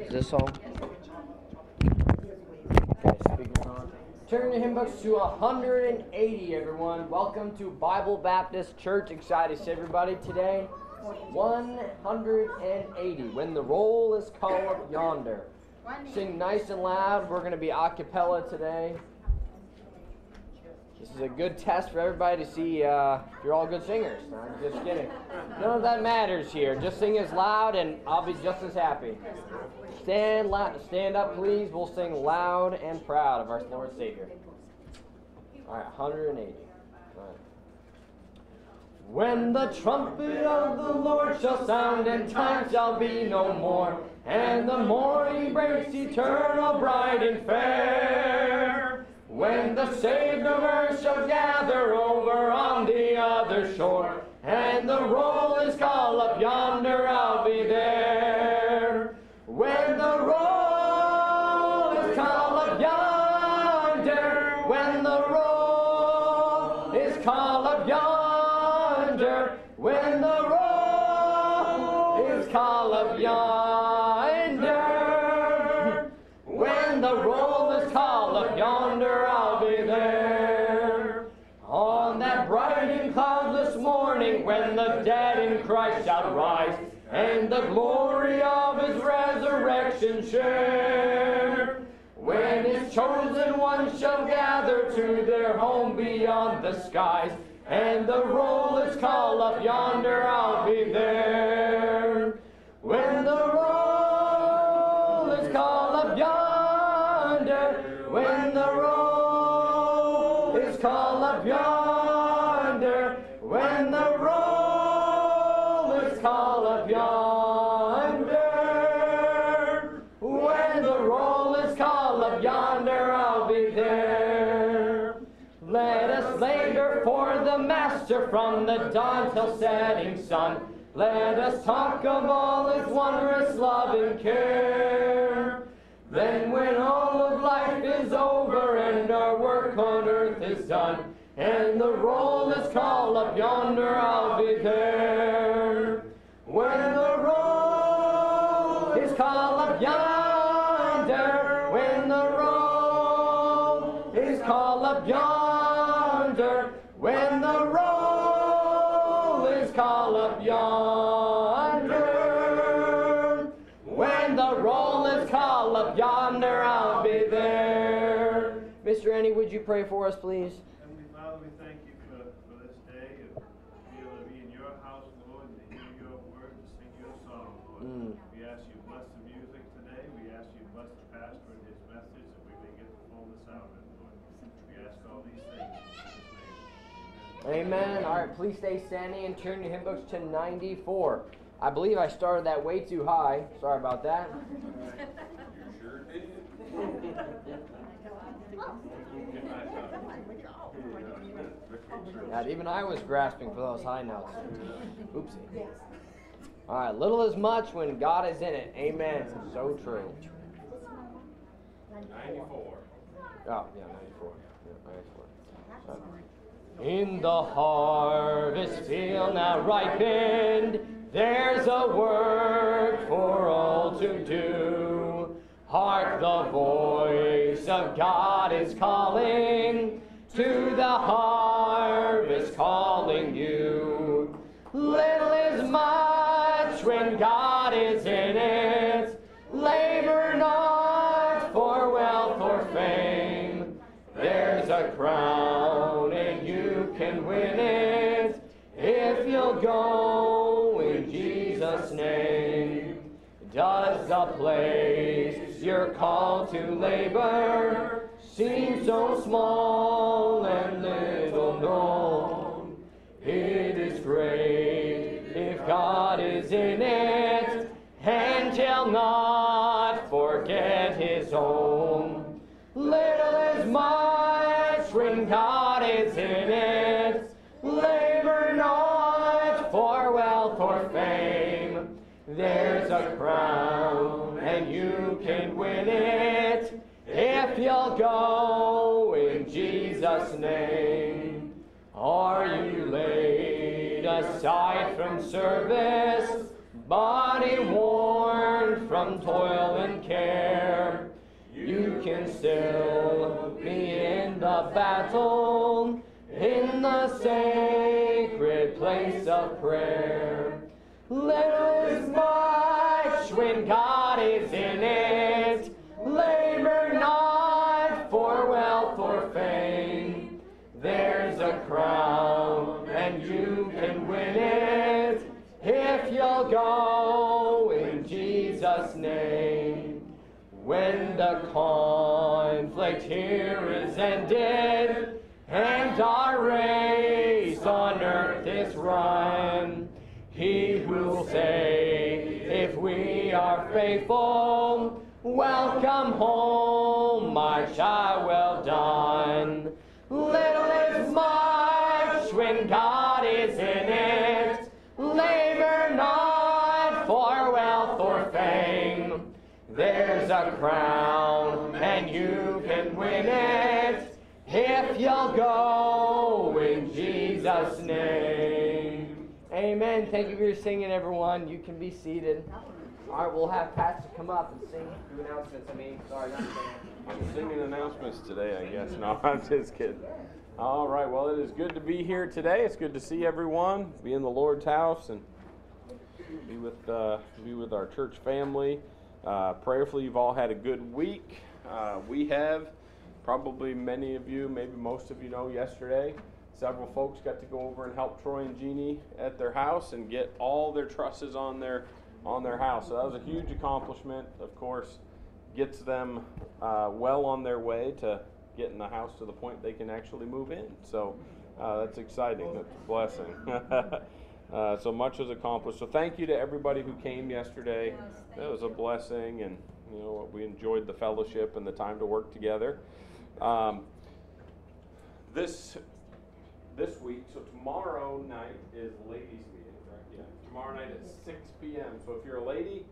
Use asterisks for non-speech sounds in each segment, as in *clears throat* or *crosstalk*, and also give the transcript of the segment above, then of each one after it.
Is this on. Turn your hymn books to 180, everyone. Welcome to Bible Baptist Church. Excited to see everybody today. 180. When the roll is called yonder. Sing nice and loud. We're going to be a cappella today. This is a good test for everybody to see uh, if you're all good singers. No, I'm just kidding. None of that matters here. Just sing as loud, and I'll be just as happy. Stand, stand up, please. We'll sing loud and proud of our Lord Savior. All right, 180. All right. When the trumpet of the Lord shall sound, and time shall be no more, and the morning breaks eternal, bright and fair. When the earth shall gather over on the other shore, and the roll is called up yonder, I'll be there. Share. When his chosen ones shall gather to their home beyond the skies, and the roll is called up yonder, I'll be there. When From the dawn till setting sun. Let us talk of all his wondrous love and care. Then when all of life is over and our work on earth is done, and the roll is called up yonder, I'll be there. When the pray for us, please? Heavenly Father, we thank you for, for this day of being able to be in your house, Lord, and to hear your word and sing your song, Lord. Mm. We ask you to bless the music today. We ask you to bless the pastor and his message that we may get the fullness out of it, Lord. We ask all these things in Jesus' name. Amen. All right, please stay standing and turn your hymn books to 94. I believe I started that way too high. Sorry about that. *laughs* God, even I was grasping for those high notes. Oopsie. All right, little is much when God is in it. Amen. So true. 94. Oh, yeah, 94. Yeah, 94. So- In the harvest field now ripened, there's a work for all to do. Hark, the voice of God is calling to the harvest, calling you. Little is much when God is in it. Labor not for wealth or fame. There's a crown and you can win it if you'll go in Jesus' name. Does the place called to labor seem so small and little known? It is great if God is in it and shall not forget his own. Little is much when God is in it. Labor not for wealth or fame. There's a crown you'll go in Jesus' name. Are you laid aside from service, body worn from toil and care. You can still be in the battle, in the sacred place of prayer. Little is you'll go in Jesus' name. When the conflict here is ended, and our race on earth is run, he will say, if we are faithful, welcome home, my child, you'll go in Jesus' name. Amen. Thank you for your singing, everyone. You can be seated. All right, we'll have Pastor come up and sing do announcements. I mean, sorry, not singing. I'm singing announcements today, I guess. No, *laughs* I'm just kidding. All right, well, it is good to be here today. It's good to see everyone, be in the Lord's house, and be with uh, be with our church family. Uh, prayerfully, you've all had a good week. Uh, we have, probably many of you, maybe most of you know, yesterday, several folks got to go over and help Troy and Jeannie at their house and get all their trusses on their on their house. So that was a huge accomplishment. Of course, gets them uh, well on their way to getting the house to the point they can actually move in. So uh, that's exciting. That's a blessing. *laughs* uh, so much was accomplished. So thank you to everybody who came yesterday. That was a blessing, and you know we enjoyed the fellowship and the time to work together. Um, this this week, so tomorrow night is ladies' meeting, right? Yeah. Tomorrow night at 6 p.m. So if you're a lady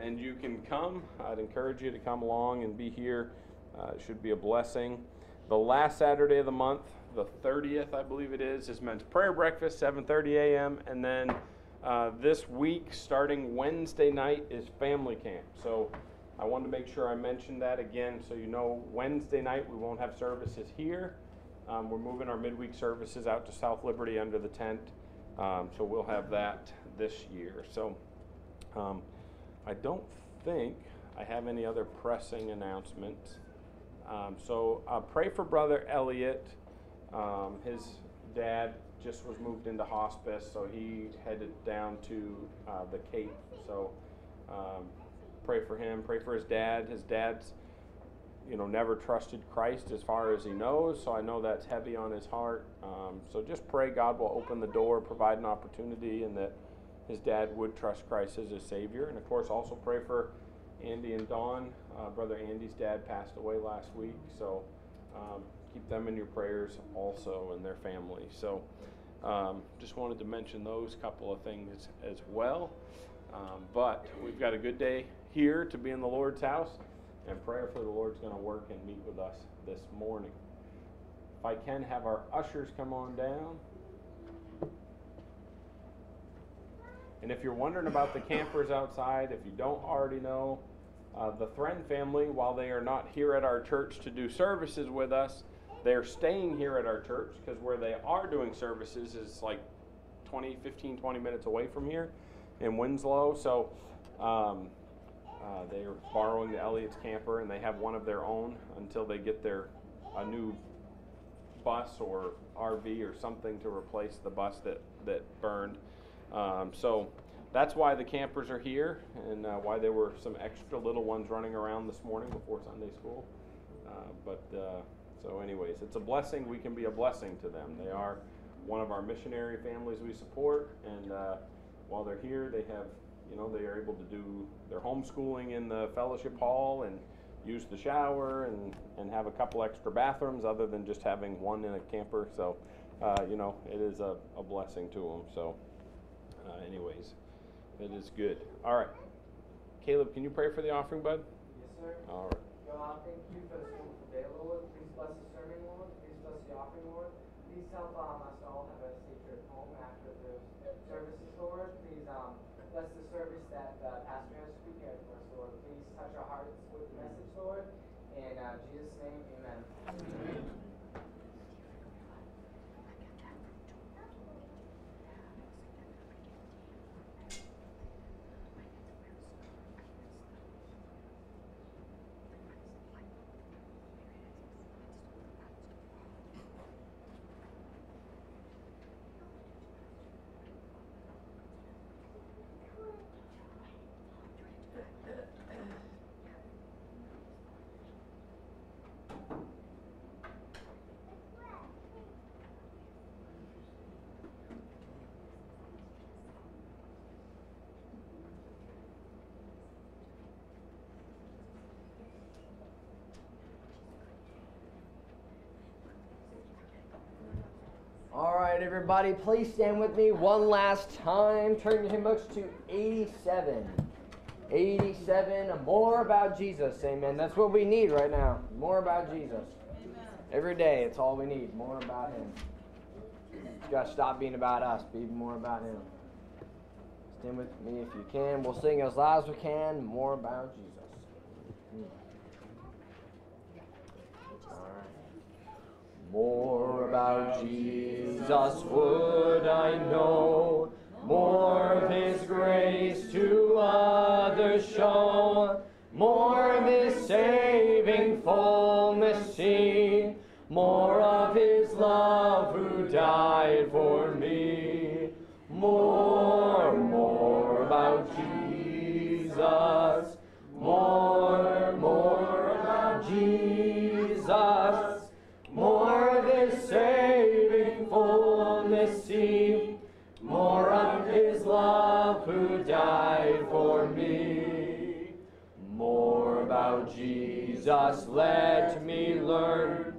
and you can come, I'd encourage you to come along and be here. Uh, it should be a blessing. The last Saturday of the month, the 30th, I believe it is, is men's prayer breakfast, 7:30 a.m. And then uh, this week, starting Wednesday night, is family camp. So I wanted to make sure I mentioned that again, so you know. Wednesday night we won't have services here. Um, we're moving our midweek services out to South Liberty under the tent, um, so we'll have that this year. So um, I don't think I have any other pressing announcements. Um, so uh, pray for Brother Elliot. Um, his dad just was moved into hospice, so he headed down to uh, the Cape. So um, pray for him. Pray for his dad. His dad's, you know, never trusted Christ as far as he knows. So I know that's heavy on his heart. Um, so just pray God will open the door, provide an opportunity, and that his dad would trust Christ as his Savior. And of course, also pray for Andy and Dawn. Uh, Brother Andy's dad passed away last week, so um, keep them in your prayers also and their family. So um, just wanted to mention those couple of things as well. Um, but we've got a good day here to be in the Lord's house, and prayerfully the Lord's going to work and meet with us this morning. If I can have our ushers come on down. And if you're wondering about the campers outside, if you don't already know, uh, the Thren family, while they are not here at our church to do services with us, they're staying here at our church because where they are doing services is like 20, 15, 20 minutes away from here in Winslow. So um, uh, they're borrowing the Elliott's camper and they have one of their own until they get their a new bus or RV or something to replace the bus that, that burned. Um, so that's why the campers are here and uh, why there were some extra little ones running around this morning before Sunday school. Uh, but uh, so, anyways, it's a blessing. We can be a blessing to them. They are one of our missionary families we support, and uh, while they're here, they have, you know, they are able to do their homeschooling in the fellowship hall and use the shower and, and have a couple extra bathrooms other than just having one in a camper. So, uh, you know, it is a, a blessing to them. So, uh, anyways, it is good. All right. Caleb, can you pray for the offering, bud? Yes, sir. All right. God, thank you for this wonderful day, Lord. Please bless the serving, Lord. Please bless the offering, Lord. Please help um, us all have a safe trip home after the services, Lord. Please um, bless the service that uh, Pastor has prepared for us, Lord. Please touch our hearts with the message, Lord. In uh, Jesus' name, amen. All right, everybody, please stand with me one last time. Turn your hymn books to 87. 87, more about Jesus. Amen. That's what we need right now. More about Jesus. Every day, it's all we need. More about Him. It's got to stop being about us, be more about Him. Stand with me if you can. We'll sing as loud as we can. More about Jesus. All right. More about Jesus would I know, more of His grace to others show, more of His saving fullness see, more of His love who died for me. More, more about Jesus, Jesus let me learn,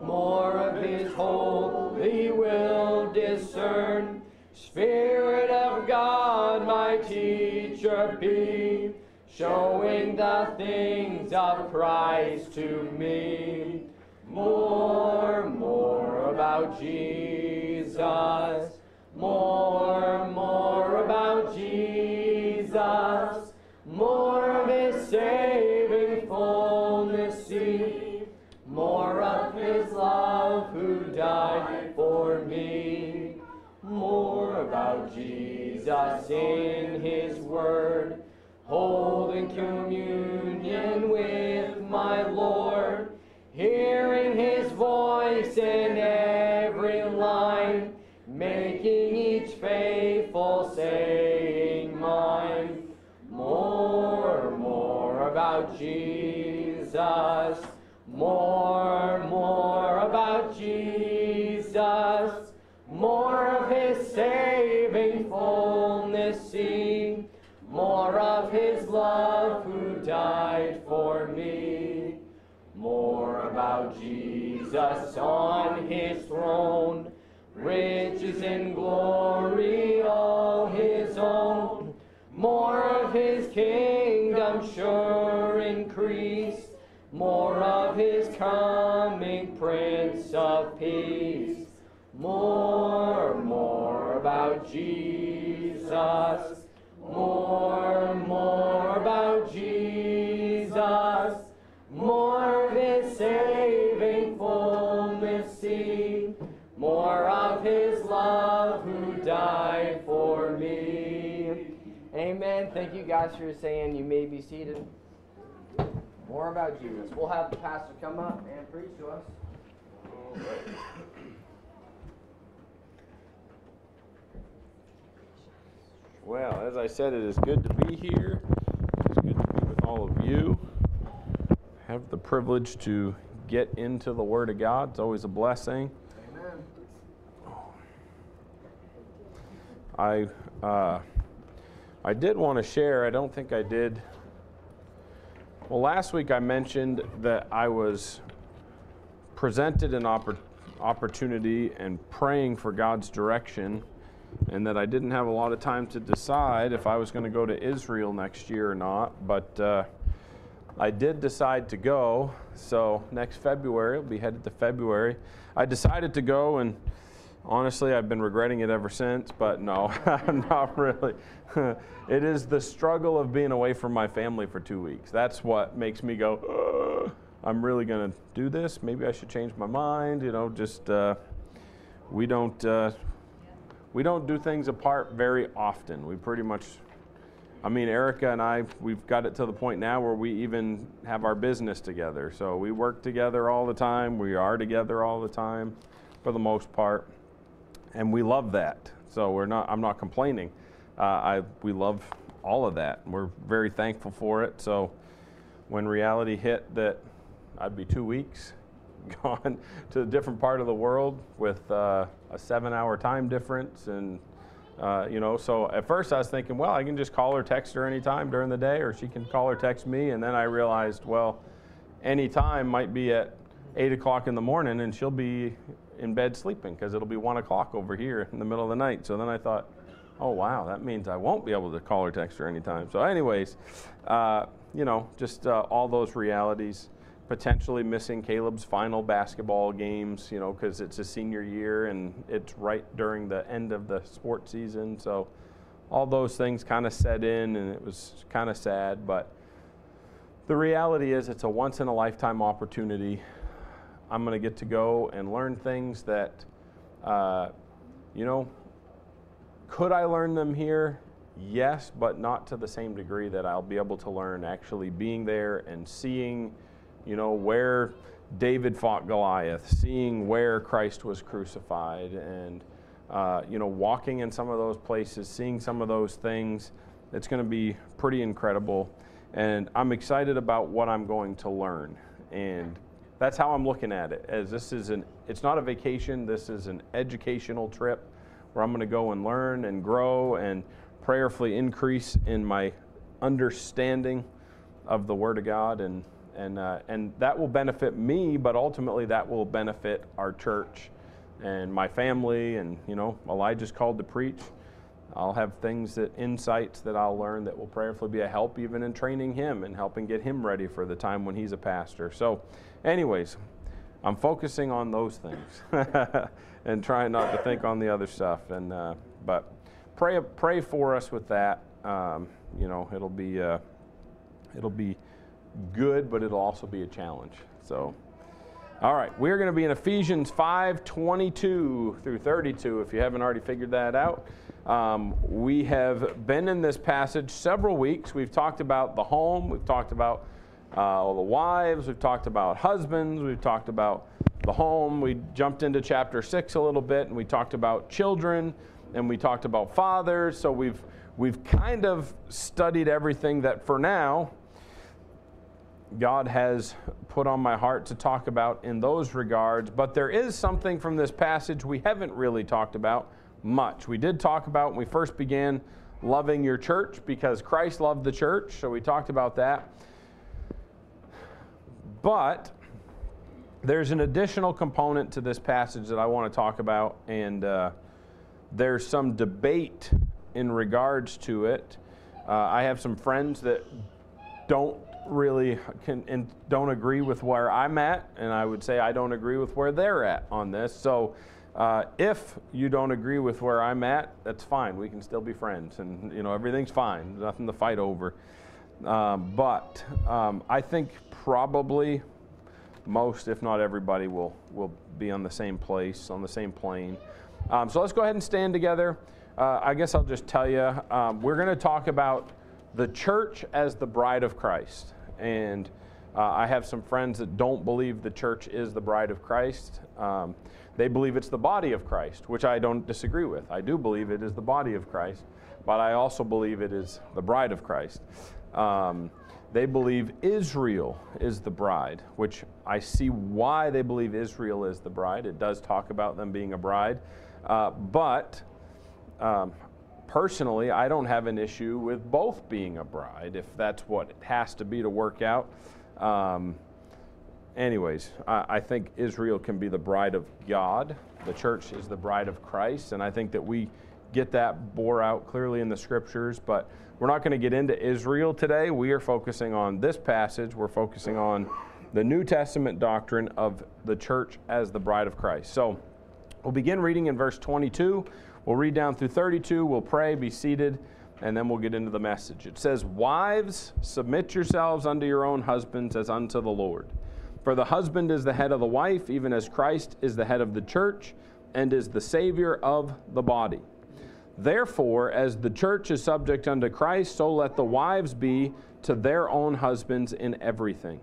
more of his holy will discern. Spirit of God, my teacher be, showing the things of Christ to me. More, more about Jesus. More, more about Jesus. Jesus in his word. Holding communion with my Lord hearing his voice in every line, making each faithful saying mine. More, more about Jesus, more, saving fullness see, more of his love who died for me. More about Jesus on his throne, riches and glory all his own. More of his kingdom sure increase, more of his coming Prince of Peace. More about Jesus, more, more about Jesus. More of his saving fullness see, more of his love who died for me. Amen. Thank you guys for saying you may be seated. More about Jesus. We'll have the pastor come up and preach to us. Well, as I said, it is good to be here. It's good to be with all of you. Have the privilege to get into the Word of God. It's always a blessing. Amen. I uh, I did want to share. I don't think I did. Well, last week I mentioned that I was presented an oppor- opportunity and praying for God's direction, and that I didn't have a lot of time to decide if I was going to go to Israel next year or not. But uh, I did decide to go. So next February, I'll be headed to February. I decided to go and honestly, I've been regretting it ever since, but no, *laughs* not really. *laughs* it is the struggle of being away from my family for two weeks. That's what makes me go, Ugh, I'm really going to do this. Maybe I should change my mind. You know, just uh, we don't uh, we don't do things apart very often. We pretty much, I mean, Erica and I, we've got it to the point now where we even have our business together. So we work together all the time. We are together all the time, for the most part, and we love that. So we're not. I'm not complaining. Uh, I we love all of that. We're very thankful for it. So when reality hit that I'd be two weeks *laughs* gone to a different part of the world with uh, a seven hour time difference and uh, you know so at first i was thinking well i can just call her text her anytime during the day or she can call or text me. And then i realized well anytime might be at 8 o'clock in the morning and she'll be in bed sleeping because it'll be 1 o'clock over here in the middle of the night. So then i thought oh wow that means i won't be able to call or text her anytime. So anyways uh, you know just uh, all those realities potentially missing Caleb's final basketball games, you know, because it's a senior year and it's right during the end of the sports season. So all those things kind of set in and it was kind of sad. But the reality is, it's a once in a lifetime opportunity. I'm going to get to go and learn things that, uh, you know, could I learn them here? Yes, but not to the same degree that I'll be able to learn actually being there and seeing you know, where David fought Goliath, seeing where Christ was crucified, and, uh, you know, walking in some of those places, seeing some of those things. It's going to be pretty incredible. And I'm excited about what I'm going to learn. And that's how I'm looking at it. As this is an, it's not a vacation, this is an educational trip where I'm going to go and learn and grow and prayerfully increase in my understanding of the Word of God and and uh, and that will benefit me, but ultimately that will benefit our church and my family. And you know, Elijah's called to preach. I'll have things that insights that I'll learn that will prayerfully be a help even in training him and helping get him ready for the time when he's a pastor. So, anyways, I'm focusing on those things *laughs* and trying not to think on the other stuff. And uh, but pray pray for us with that. Um, you know, it'll be uh, it'll be good, but it'll also be a challenge. So, all right, we're going to be in Ephesians 5 22 through 32, if you haven't already figured that out. Um, we have been in this passage several weeks. We've talked about the home, we've talked about uh, the wives, we've talked about husbands, we've talked about the home. We jumped into chapter 6 a little bit and we talked about children and we talked about fathers. So we've, we've kind of studied everything that for now God has put on my heart to talk about in those regards. But there is something from this passage we haven't really talked about much. We did talk about when we first began loving your church because Christ loved the church, so we talked about that. But there's an additional component to this passage that I want to talk about, and uh, there's some debate in regards to it. Uh, I have some friends that don't really can and don't agree with where I'm at, and I would say I don't agree with where they're at on this. So, uh, if you don't agree with where I'm at, that's fine. We can still be friends, and you know everything's fine. Nothing to fight over. Um, but um, I think probably most, if not everybody, will will be on the same place, on the same plane. Um, so let's go ahead and stand together. Uh, I guess I'll just tell you, um, we're going to talk about the church as the bride of Christ. And uh, I have some friends that don't believe the church is the bride of Christ. Um, they believe it's the body of Christ, which I don't disagree with. I do believe it is the body of Christ, but I also believe it is the bride of Christ. Um, they believe Israel is the bride, which I see why they believe Israel is the bride. It does talk about them being a bride. Uh, but um, personally, I don't have an issue with both being a bride if that's what it has to be to work out. Um, anyways, I, I, think Israel can be the bride of God. The church is the bride of Christ, and I think that we get that bore out clearly in the scriptures. But we're not going to get into Israel today. We are focusing on this passage. We're focusing on the New Testament doctrine of the church as the bride of Christ. So We'll begin reading in verse 22. We'll read down through 32. We'll pray, be seated, and then we'll get into the message. It says, Wives, submit yourselves unto your own husbands as unto the Lord. For the husband is the head of the wife, even as Christ is the head of the church, and is the Savior of the body. Therefore, as the church is subject unto Christ, so let the wives be to their own husbands in everything.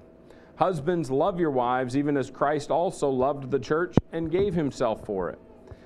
Husbands, love your wives, even as Christ also loved the church and gave himself for it,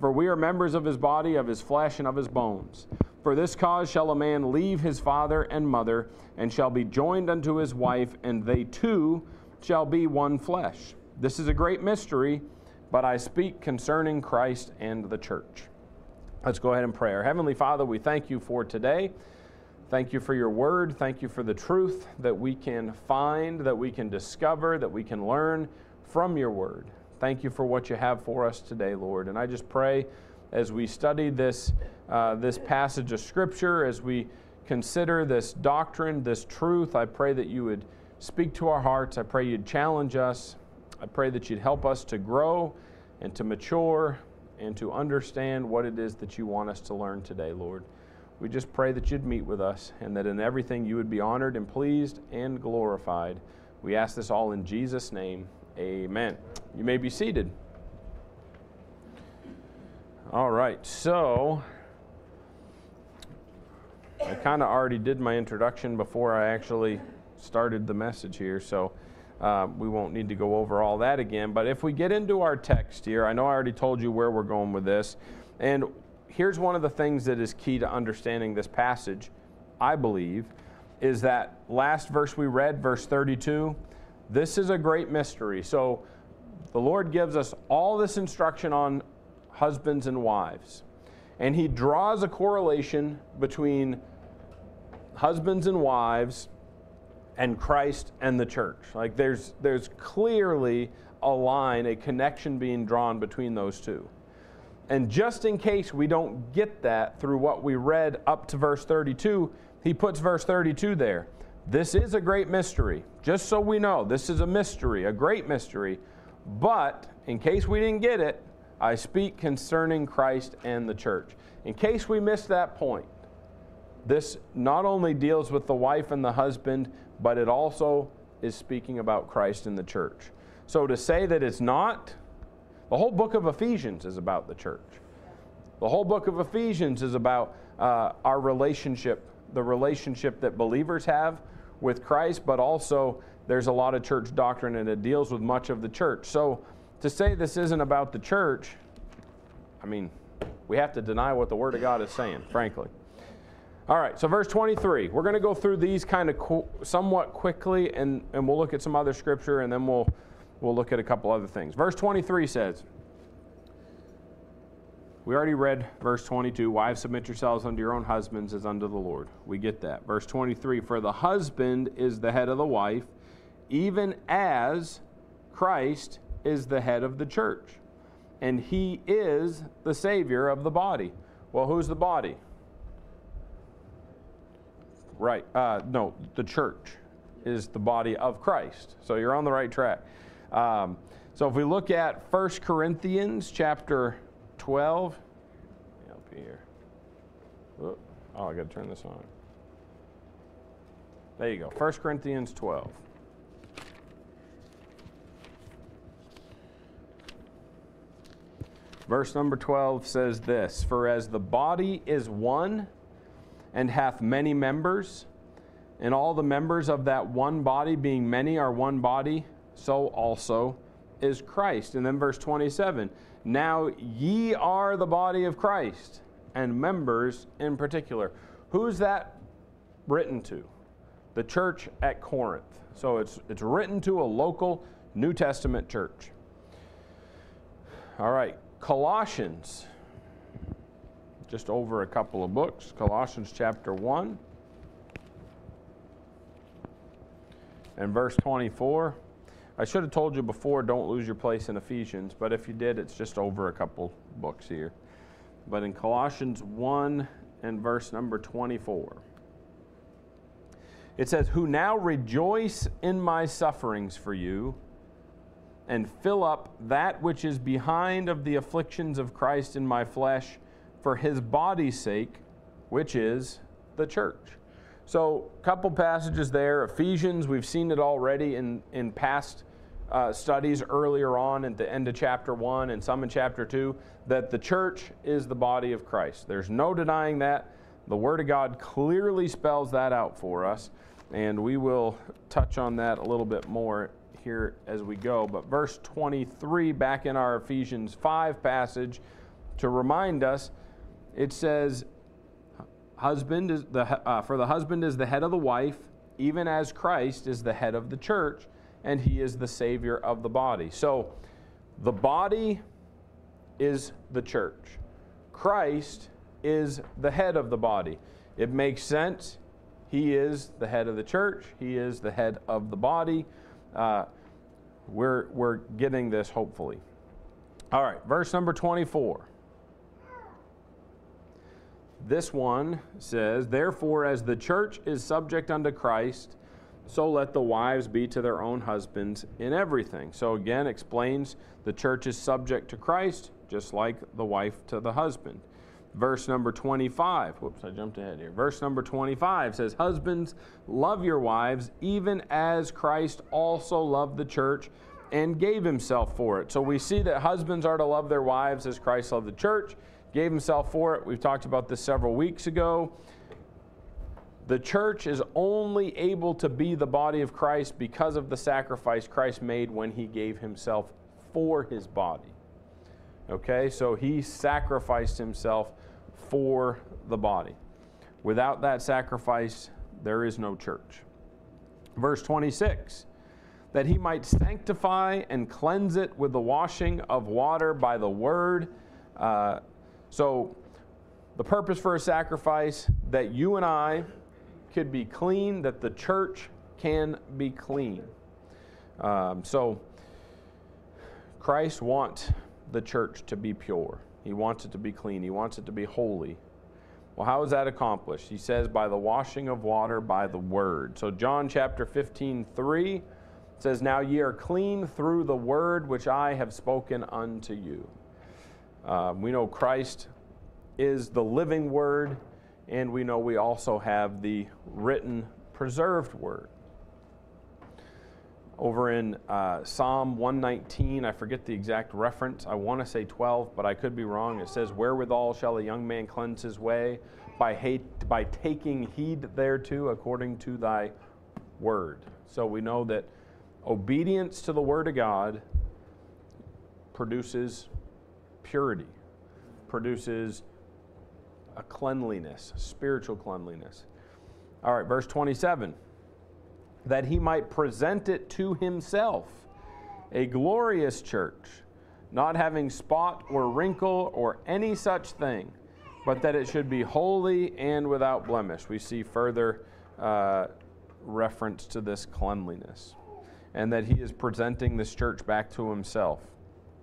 For we are members of his body, of his flesh, and of his bones. For this cause shall a man leave his father and mother, and shall be joined unto his wife, and they two shall be one flesh. This is a great mystery, but I speak concerning Christ and the church. Let's go ahead and pray. Our Heavenly Father, we thank you for today. Thank you for your word. Thank you for the truth that we can find, that we can discover, that we can learn from your word. Thank you for what you have for us today, Lord. And I just pray as we study this, uh, this passage of Scripture, as we consider this doctrine, this truth, I pray that you would speak to our hearts. I pray you'd challenge us. I pray that you'd help us to grow and to mature and to understand what it is that you want us to learn today, Lord. We just pray that you'd meet with us and that in everything you would be honored and pleased and glorified. We ask this all in Jesus' name. Amen. You may be seated. All right, so I kind of already did my introduction before I actually started the message here, so uh, we won't need to go over all that again. But if we get into our text here, I know I already told you where we're going with this. And here's one of the things that is key to understanding this passage, I believe, is that last verse we read, verse 32. This is a great mystery. So the Lord gives us all this instruction on husbands and wives. And he draws a correlation between husbands and wives and Christ and the church. Like there's there's clearly a line, a connection being drawn between those two. And just in case we don't get that through what we read up to verse 32, he puts verse 32 there. This is a great mystery. Just so we know, this is a mystery, a great mystery. But in case we didn't get it, I speak concerning Christ and the church. In case we missed that point, this not only deals with the wife and the husband, but it also is speaking about Christ and the church. So to say that it's not, the whole book of Ephesians is about the church. The whole book of Ephesians is about uh, our relationship, the relationship that believers have with Christ, but also there's a lot of church doctrine and it deals with much of the church. So to say this isn't about the church, I mean, we have to deny what the Word of God is saying, frankly. All right, so verse 23. We're going to go through these kind of somewhat quickly, and, and we'll look at some other scripture, and then we'll, we'll look at a couple other things. Verse 23 says, we already read verse 22 Wives, submit yourselves unto your own husbands as unto the Lord. We get that. Verse 23 For the husband is the head of the wife, even as Christ is the head of the church, and he is the Savior of the body. Well, who's the body? Right. Uh, no, the church is the body of Christ. So you're on the right track. Um, so if we look at 1 Corinthians chapter 12, up here. Oh, I got to turn this on. There you go. 1 Corinthians 12. Verse number 12 says this For as the body is one and hath many members, and all the members of that one body, being many, are one body, so also is Christ. And then verse 27 Now ye are the body of Christ, and members in particular. Who's that written to? The church at Corinth. So it's, it's written to a local New Testament church. All right, Colossians just over a couple of books Colossians chapter 1 and verse 24. I should have told you before don't lose your place in Ephesians, but if you did, it's just over a couple books here. But in Colossians 1 and verse number 24, it says, Who now rejoice in my sufferings for you and fill up that which is behind of the afflictions of Christ in my flesh for his body's sake, which is the church. So, a couple passages there. Ephesians, we've seen it already in, in past uh, studies earlier on at the end of chapter 1 and some in chapter 2 that the church is the body of Christ. There's no denying that. The Word of God clearly spells that out for us, and we will touch on that a little bit more here as we go. But verse 23, back in our Ephesians 5 passage, to remind us, it says, husband is the uh, for the husband is the head of the wife even as christ is the head of the church and he is the savior of the body. So the body is the church. Christ is the head of the body. It makes sense. He is the head of the church. He is the head of the body. Uh, we're, we're getting this hopefully. All right verse number 24 this one says, Therefore, as the church is subject unto Christ, so let the wives be to their own husbands in everything. So again, explains the church is subject to Christ, just like the wife to the husband. Verse number 25, whoops, I jumped ahead here. Verse number 25 says, Husbands, love your wives, even as Christ also loved the church and gave himself for it. So we see that husbands are to love their wives as Christ loved the church gave himself for it. We've talked about this several weeks ago. The church is only able to be the body of Christ because of the sacrifice Christ made when he gave himself for his body. Okay, so he sacrificed himself for the body. Without that sacrifice, there is no church. Verse 26 that he might sanctify and cleanse it with the washing of water by the word. Uh, so, the purpose for a sacrifice that you and I could be clean, that the church can be clean. Um, so, Christ wants the church to be pure. He wants it to be clean. He wants it to be holy. Well, how is that accomplished? He says, by the washing of water by the word. So, John chapter 15, 3 says, Now ye are clean through the word which I have spoken unto you. Um, we know Christ is the living word, and we know we also have the written, preserved word. Over in uh, Psalm 119, I forget the exact reference. I want to say 12, but I could be wrong. It says, Wherewithal shall a young man cleanse his way? By, hate, by taking heed thereto according to thy word. So we know that obedience to the word of God produces purity, produces a cleanliness, spiritual cleanliness. All right, verse 27 that he might present it to himself, a glorious church, not having spot or wrinkle or any such thing, but that it should be holy and without blemish. We see further uh, reference to this cleanliness, and that he is presenting this church back to himself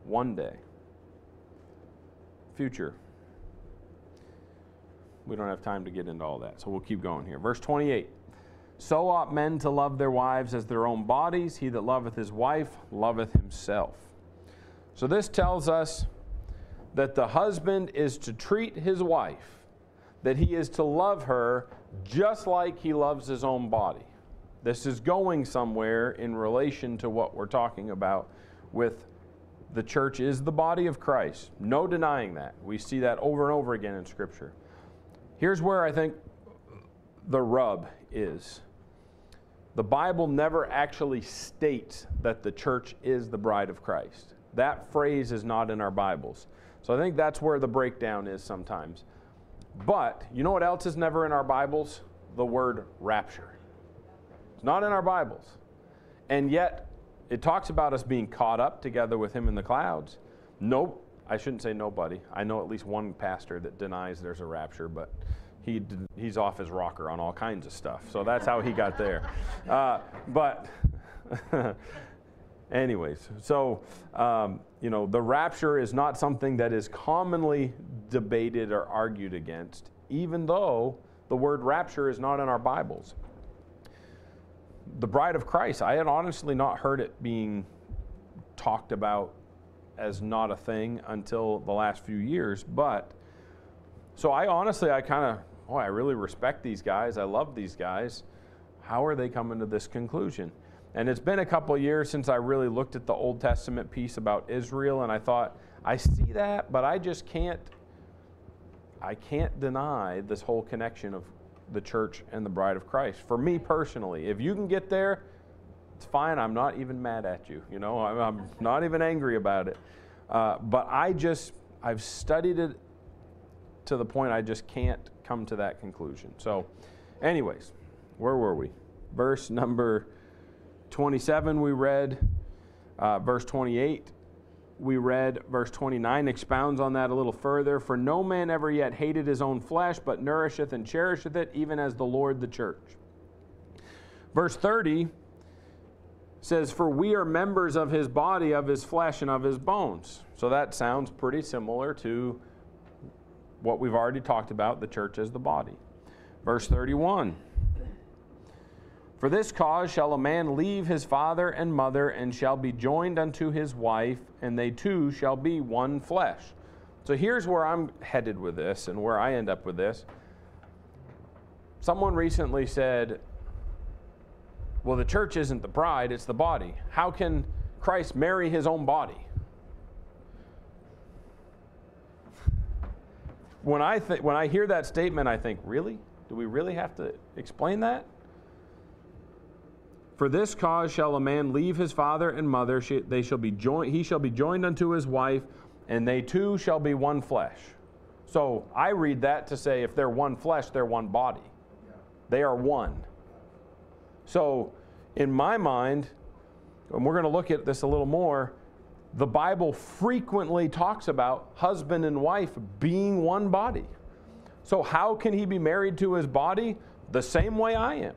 one day future. We don't have time to get into all that, so we'll keep going here. Verse 28 So ought men to love their wives as their own bodies. He that loveth his wife loveth himself. So this tells us that the husband is to treat his wife, that he is to love her just like he loves his own body. This is going somewhere in relation to what we're talking about with the church is the body of Christ. No denying that. We see that over and over again in Scripture. Here's where I think the rub is the Bible never actually states that the church is the bride of Christ. That phrase is not in our Bibles. So I think that's where the breakdown is sometimes. But you know what else is never in our Bibles? The word rapture. It's not in our Bibles. And yet, it talks about us being caught up together with him in the clouds. No I shouldn't say nobody. I know at least one pastor that denies there's a rapture, but he he's off his rocker on all kinds of stuff. So that's how he got there. *laughs* Uh, but *laughs* anyways, so um, you know the rapture is not something that is commonly debated or argued against, even though the word rapture is not in our Bibles. The bride of Christ, I had honestly not heard it being talked about as not a thing until the last few years, but so I honestly, I kind of, oh, I really respect these guys. I love these guys. How are they coming to this conclusion? And it's been a couple years since I really looked at the Old Testament piece about Israel, and I thought, I see that, but I just can't, I can't deny this whole connection of the church and the bride of Christ. For me personally, if you can get there, it's fine. I'm not even mad at you. You know, I'm, I'm not even angry about it. Uh, but I just, I've studied it to the point I just can't come to that conclusion. So, anyways, where were we? Verse number 27, we read. Uh, verse 28, we read. Verse 29 expounds on that a little further. For no man ever yet hated his own flesh, but nourisheth and cherisheth it, even as the Lord the church. Verse 30 says, For we are members of his body, of his flesh, and of his bones. So that sounds pretty similar to what we've already talked about the church as the body. Verse 31 For this cause shall a man leave his father and mother, and shall be joined unto his wife, and they two shall be one flesh. So here's where I'm headed with this, and where I end up with this. Someone recently said, well, the church isn't the bride, it's the body. How can Christ marry his own body? When I, th- when I hear that statement, I think, really? Do we really have to explain that? For this cause shall a man leave his father and mother; they shall be joined. He shall be joined unto his wife, and they two shall be one flesh. So I read that to say, if they're one flesh, they're one body. They are one. So, in my mind, and we're going to look at this a little more, the Bible frequently talks about husband and wife being one body. So, how can he be married to his body? The same way I am.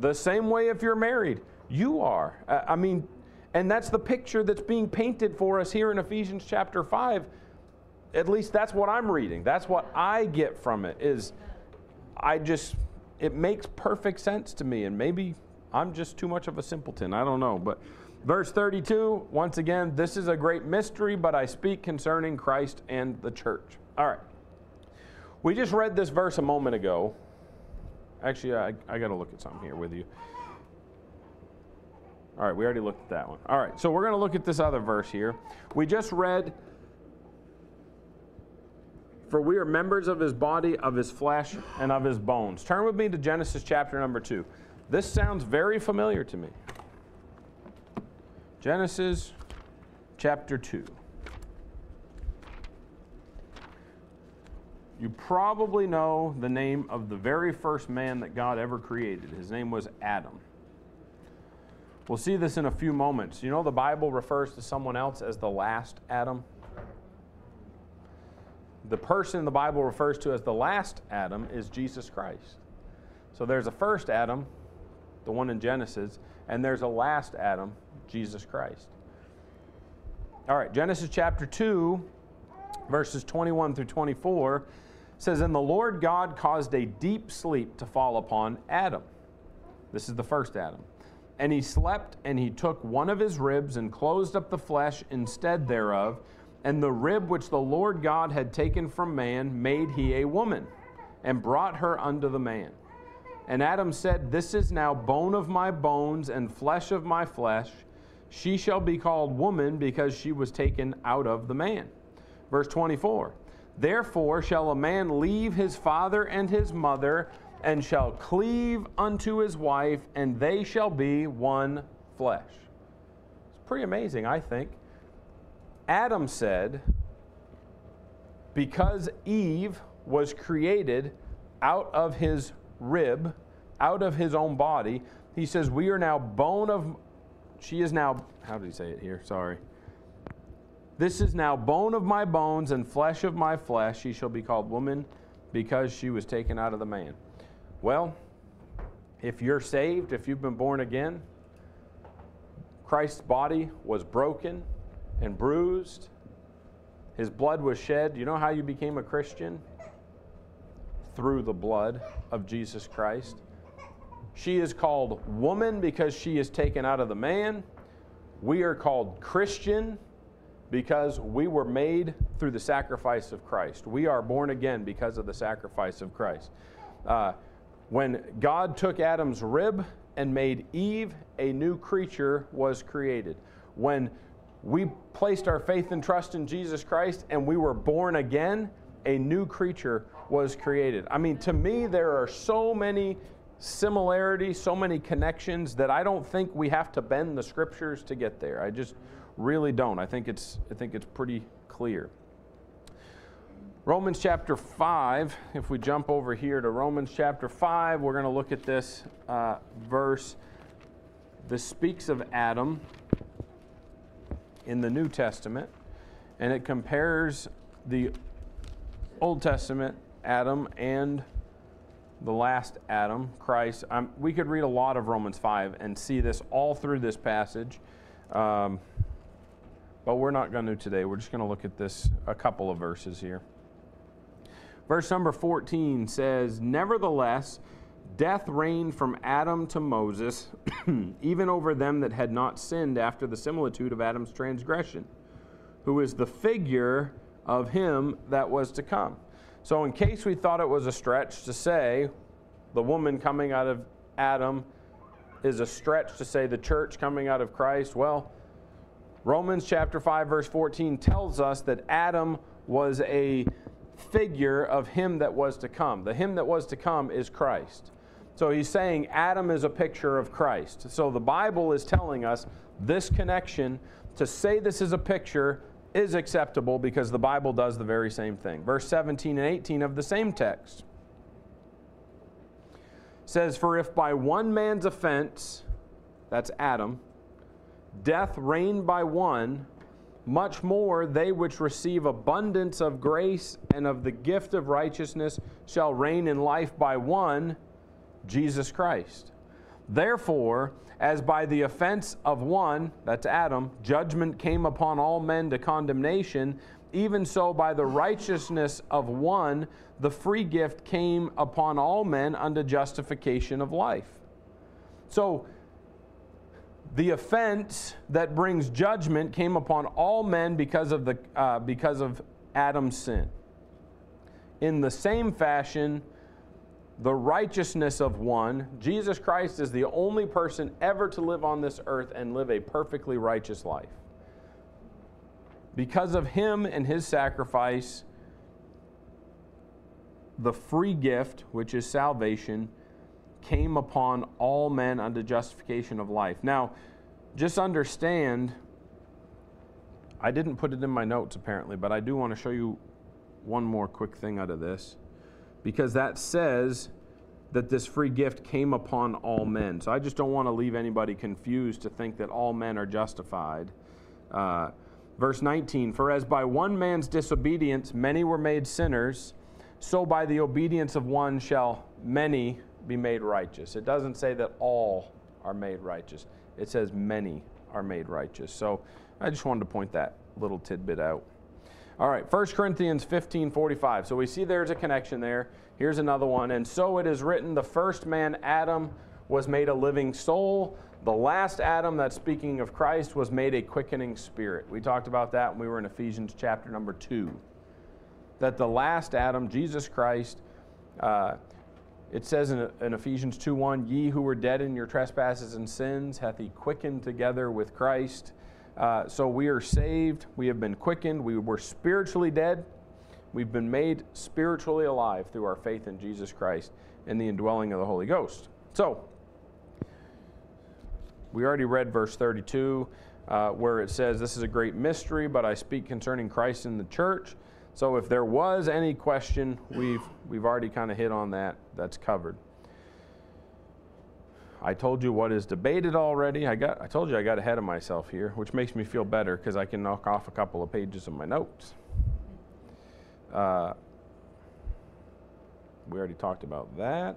The same way if you're married, you are. I mean, and that's the picture that's being painted for us here in Ephesians chapter 5. At least that's what I'm reading. That's what I get from it is I just it makes perfect sense to me, and maybe I'm just too much of a simpleton. I don't know. But verse 32, once again, this is a great mystery, but I speak concerning Christ and the church. All right. We just read this verse a moment ago. Actually, I, I got to look at something here with you. All right, we already looked at that one. All right, so we're going to look at this other verse here. We just read for we are members of his body, of his flesh, and of his bones. Turn with me to Genesis chapter number 2. This sounds very familiar to me. Genesis chapter 2. You probably know the name of the very first man that God ever created. His name was Adam. We'll see this in a few moments. You know, the Bible refers to someone else as the last Adam the person the Bible refers to as the last Adam is Jesus Christ. So there's a first Adam, the one in Genesis, and there's a last Adam, Jesus Christ. All right, Genesis chapter 2, verses 21 through 24 says, And the Lord God caused a deep sleep to fall upon Adam. This is the first Adam. And he slept, and he took one of his ribs and closed up the flesh instead thereof. And the rib which the Lord God had taken from man made he a woman, and brought her unto the man. And Adam said, This is now bone of my bones and flesh of my flesh. She shall be called woman because she was taken out of the man. Verse 24 Therefore shall a man leave his father and his mother, and shall cleave unto his wife, and they shall be one flesh. It's pretty amazing, I think. Adam said, because Eve was created out of his rib, out of his own body, he says, We are now bone of, she is now, how did he say it here? Sorry. This is now bone of my bones and flesh of my flesh. She shall be called woman because she was taken out of the man. Well, if you're saved, if you've been born again, Christ's body was broken and bruised. His blood was shed. You know how you became a Christian? Through the blood of Jesus Christ. She is called woman because she is taken out of the man. We are called Christian because we were made through the sacrifice of Christ. We are born again because of the sacrifice of Christ. Uh, when God took Adam's rib and made Eve, a new creature was created. When we placed our faith and trust in Jesus Christ and we were born again, a new creature was created. I mean, to me, there are so many similarities, so many connections that I don't think we have to bend the scriptures to get there. I just really don't. I think it's I think it's pretty clear. Romans chapter 5, if we jump over here to Romans chapter 5, we're going to look at this uh, verse. This speaks of Adam in the New Testament, and it compares the Old Testament Adam and the last Adam, Christ. Um, we could read a lot of Romans 5 and see this all through this passage, um, but we're not going to today. We're just going to look at this, a couple of verses here. Verse number 14 says, Nevertheless, death reigned from Adam to Moses, *clears throat* even over them that had not sinned after the similitude of Adam's transgression, who is the figure of him that was to come. So, in case we thought it was a stretch to say the woman coming out of Adam is a stretch to say the church coming out of Christ, well, Romans chapter 5, verse 14 tells us that Adam was a figure of him that was to come. The him that was to come is Christ. So he's saying Adam is a picture of Christ. So the Bible is telling us this connection to say this is a picture is acceptable because the Bible does the very same thing. Verse 17 and 18 of the same text says, For if by one man's offense, that's Adam, death reigned by one, much more they which receive abundance of grace and of the gift of righteousness shall reign in life by one, Jesus Christ. Therefore, as by the offense of one, that's Adam, judgment came upon all men to condemnation, even so by the righteousness of one, the free gift came upon all men unto justification of life. So, the offense that brings judgment came upon all men because of, the, uh, because of Adam's sin. In the same fashion, the righteousness of one. Jesus Christ is the only person ever to live on this earth and live a perfectly righteous life. Because of him and his sacrifice, the free gift, which is salvation, came upon all men unto justification of life. Now, just understand, I didn't put it in my notes apparently, but I do want to show you one more quick thing out of this because that says that this free gift came upon all men. So I just don't want to leave anybody confused to think that all men are justified. Uh, verse 19 For as by one man's disobedience many were made sinners, so by the obedience of one shall many be made righteous. It doesn't say that all are made righteous, it says many are made righteous. So I just wanted to point that little tidbit out. All right, 1 Corinthians 15 45. So we see there's a connection there. Here's another one. And so it is written the first man, Adam, was made a living soul. The last Adam, that's speaking of Christ, was made a quickening spirit. We talked about that when we were in Ephesians chapter number 2. That the last Adam, Jesus Christ, uh, it says in, in Ephesians 2 1, Ye who were dead in your trespasses and sins hath he quickened together with Christ uh, so we are saved. We have been quickened. We were spiritually dead. We've been made spiritually alive through our faith in Jesus Christ and the indwelling of the Holy Ghost. So, we already read verse 32, uh, where it says, This is a great mystery, but I speak concerning Christ in the church. So, if there was any question, we've, we've already kind of hit on that. That's covered. I told you what is debated already. I got I told you I got ahead of myself here, which makes me feel better because I can knock off a couple of pages of my notes. Uh, we already talked about that.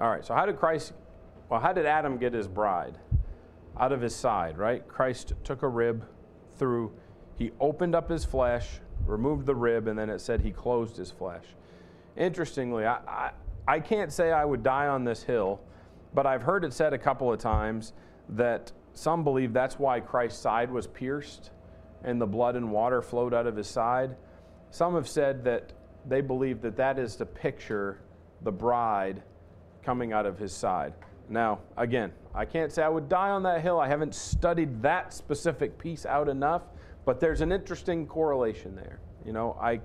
All right, so how did Christ, well, how did Adam get his bride? Out of his side, right? Christ took a rib through, he opened up his flesh, removed the rib, and then it said he closed his flesh. Interestingly, I, I, I can't say I would die on this hill, but I've heard it said a couple of times that some believe that's why Christ's side was pierced and the blood and water flowed out of his side. Some have said that they believe that that is to picture the bride coming out of his side. Now, again, I can't say I would die on that hill. I haven't studied that specific piece out enough, but there's an interesting correlation there. You know, I,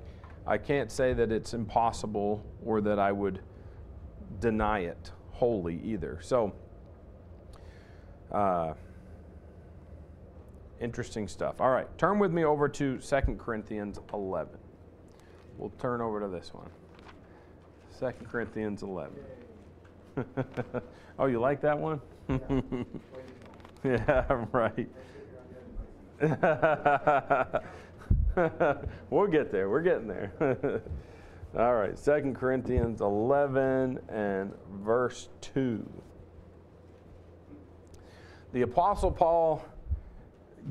I can't say that it's impossible or that I would deny it wholly either. So, uh, interesting stuff. All right, turn with me over to 2 Corinthians 11. We'll turn over to this one. 2 Corinthians 11. *laughs* oh, you like that one? *laughs* yeah, right. *laughs* we'll get there. We're getting there. All right, Second Corinthians 11 and verse 2. The Apostle Paul,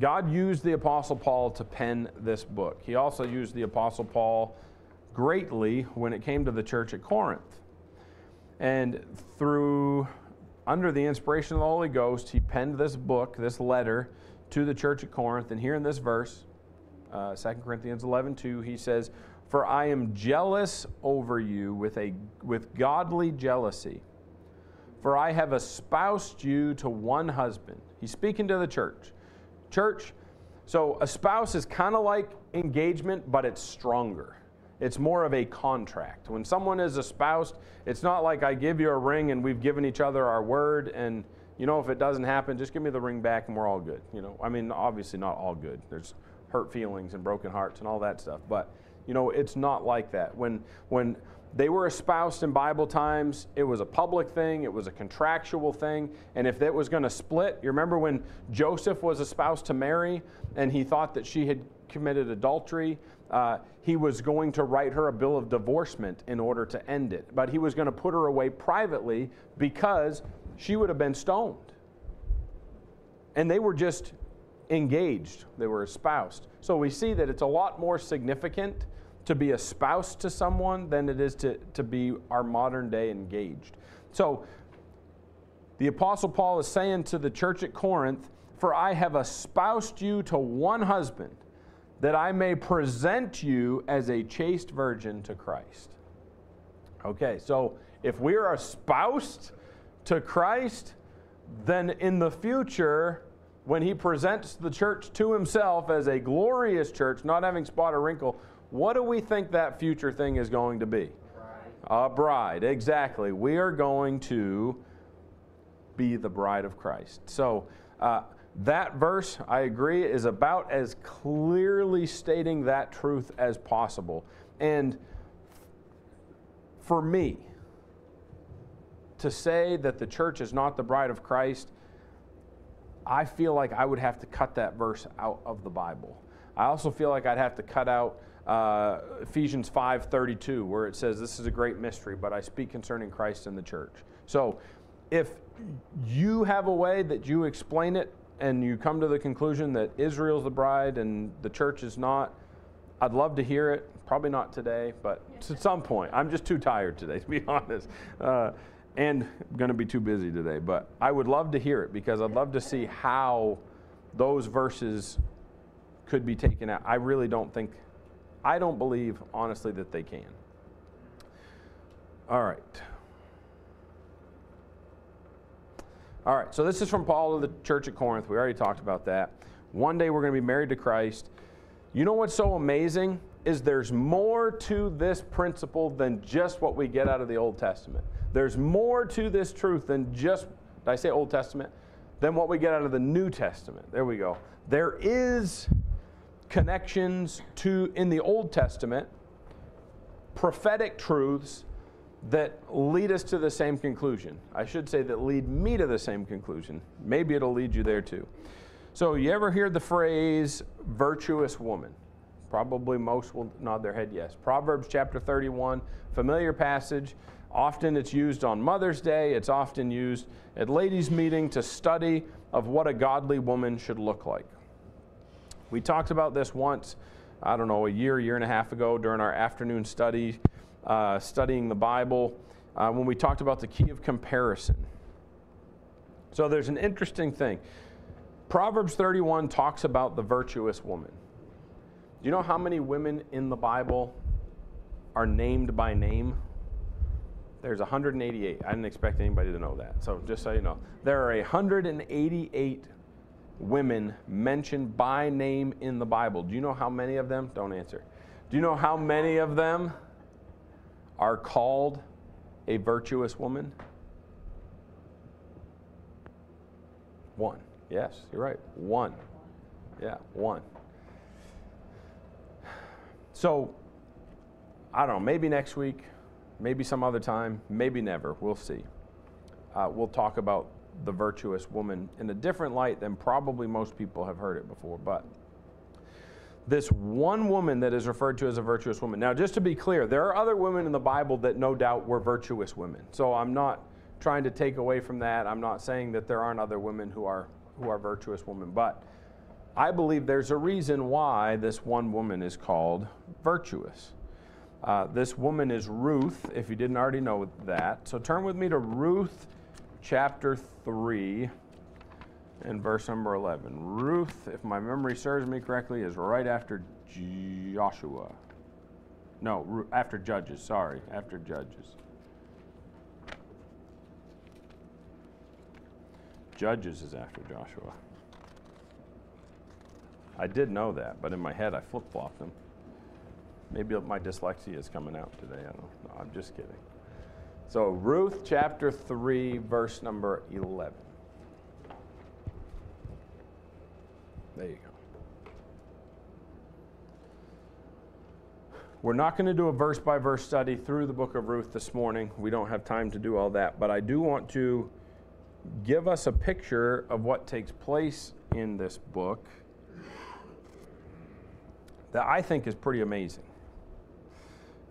God used the Apostle Paul to pen this book. He also used the Apostle Paul greatly when it came to the church at Corinth. And through, under the inspiration of the Holy Ghost, he penned this book, this letter to the church at Corinth. And here in this verse, uh, 2 Corinthians 11 2, he says, For I am jealous over you with, a, with godly jealousy. For I have espoused you to one husband. He's speaking to the church. Church, so a spouse is kind of like engagement, but it's stronger. It's more of a contract. When someone is espoused, it's not like I give you a ring and we've given each other our word and you know if it doesn't happen, just give me the ring back and we're all good. You know, I mean obviously not all good. There's hurt feelings and broken hearts and all that stuff, but you know, it's not like that. When when they were espoused in Bible times. It was a public thing, it was a contractual thing. And if that was going to split, you remember when Joseph was espoused to Mary and he thought that she had committed adultery? Uh, he was going to write her a bill of divorcement in order to end it. But he was going to put her away privately because she would have been stoned. And they were just engaged, they were espoused. So we see that it's a lot more significant to be espoused to someone than it is to, to be our modern day engaged. So the Apostle Paul is saying to the church at Corinth, For I have espoused you to one husband that I may present you as a chaste virgin to Christ. Okay, so if we are espoused to Christ, then in the future, when he presents the church to himself as a glorious church, not having spot or wrinkle, what do we think that future thing is going to be? A bride, exactly. We are going to be the bride of Christ. So, uh, that verse, I agree, is about as clearly stating that truth as possible. And for me, to say that the church is not the bride of Christ, I feel like I would have to cut that verse out of the Bible. I also feel like I'd have to cut out uh, Ephesians 5:32, where it says, "This is a great mystery, but I speak concerning Christ and the church." So, if you have a way that you explain it and you come to the conclusion that Israel's the bride and the church is not, I'd love to hear it. Probably not today, but at some point. I'm just too tired today, to be *laughs* honest. Uh, and going to be too busy today. But I would love to hear it because I'd love to see how those verses could be taken out. I really don't think, I don't believe, honestly, that they can. All right. All right, so this is from Paul to the church at Corinth. We already talked about that. One day we're going to be married to Christ. You know what's so amazing? Is there's more to this principle than just what we get out of the Old Testament. There's more to this truth than just, did I say Old Testament? Than what we get out of the New Testament. There we go. There is connections to, in the Old Testament, prophetic truths that lead us to the same conclusion. I should say that lead me to the same conclusion. Maybe it'll lead you there too. So, you ever hear the phrase virtuous woman? Probably most will nod their head yes. Proverbs chapter 31, familiar passage. Often it's used on Mother's Day, it's often used at ladies' meeting to study of what a godly woman should look like. We talked about this once, I don't know, a year, year and a half ago during our afternoon study, uh, studying the Bible, uh, when we talked about the key of comparison. So there's an interesting thing. Proverbs 31 talks about the virtuous woman. Do you know how many women in the Bible are named by name? There's 188. I didn't expect anybody to know that. So just so you know, there are 188 women mentioned by name in the Bible. Do you know how many of them? Don't answer. Do you know how many of them are called a virtuous woman? One. Yes, you're right. One. Yeah, one. So, I don't know, maybe next week, maybe some other time, maybe never. We'll see. Uh, we'll talk about the virtuous woman in a different light than probably most people have heard it before. But this one woman that is referred to as a virtuous woman. Now, just to be clear, there are other women in the Bible that no doubt were virtuous women. So I'm not trying to take away from that. I'm not saying that there aren't other women who are who are virtuous women, but I believe there's a reason why this one woman is called virtuous. Uh, this woman is Ruth, if you didn't already know that. So turn with me to Ruth chapter 3 and verse number 11. Ruth, if my memory serves me correctly, is right after Joshua. No, after Judges, sorry, after Judges. Judges is after Joshua. I did know that, but in my head I flip flopped them. Maybe my dyslexia is coming out today. I don't know. I'm just kidding. So, Ruth chapter 3, verse number 11. There you go. We're not going to do a verse by verse study through the book of Ruth this morning. We don't have time to do all that. But I do want to give us a picture of what takes place in this book that I think is pretty amazing.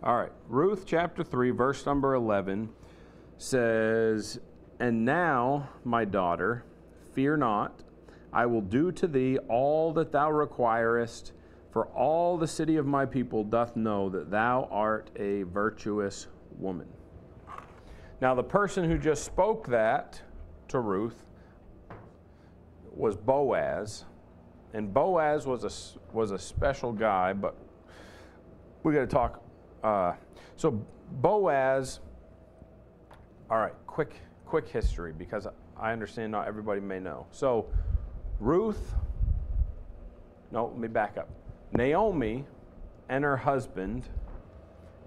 All right, Ruth chapter 3, verse number 11 says, And now, my daughter, fear not, I will do to thee all that thou requirest, for all the city of my people doth know that thou art a virtuous woman. Now, the person who just spoke that to Ruth was Boaz, and Boaz was a, was a special guy, but we got to talk. Uh, so Boaz, all right, quick quick history because I understand not everybody may know. So Ruth, no, let me back up. Naomi and her husband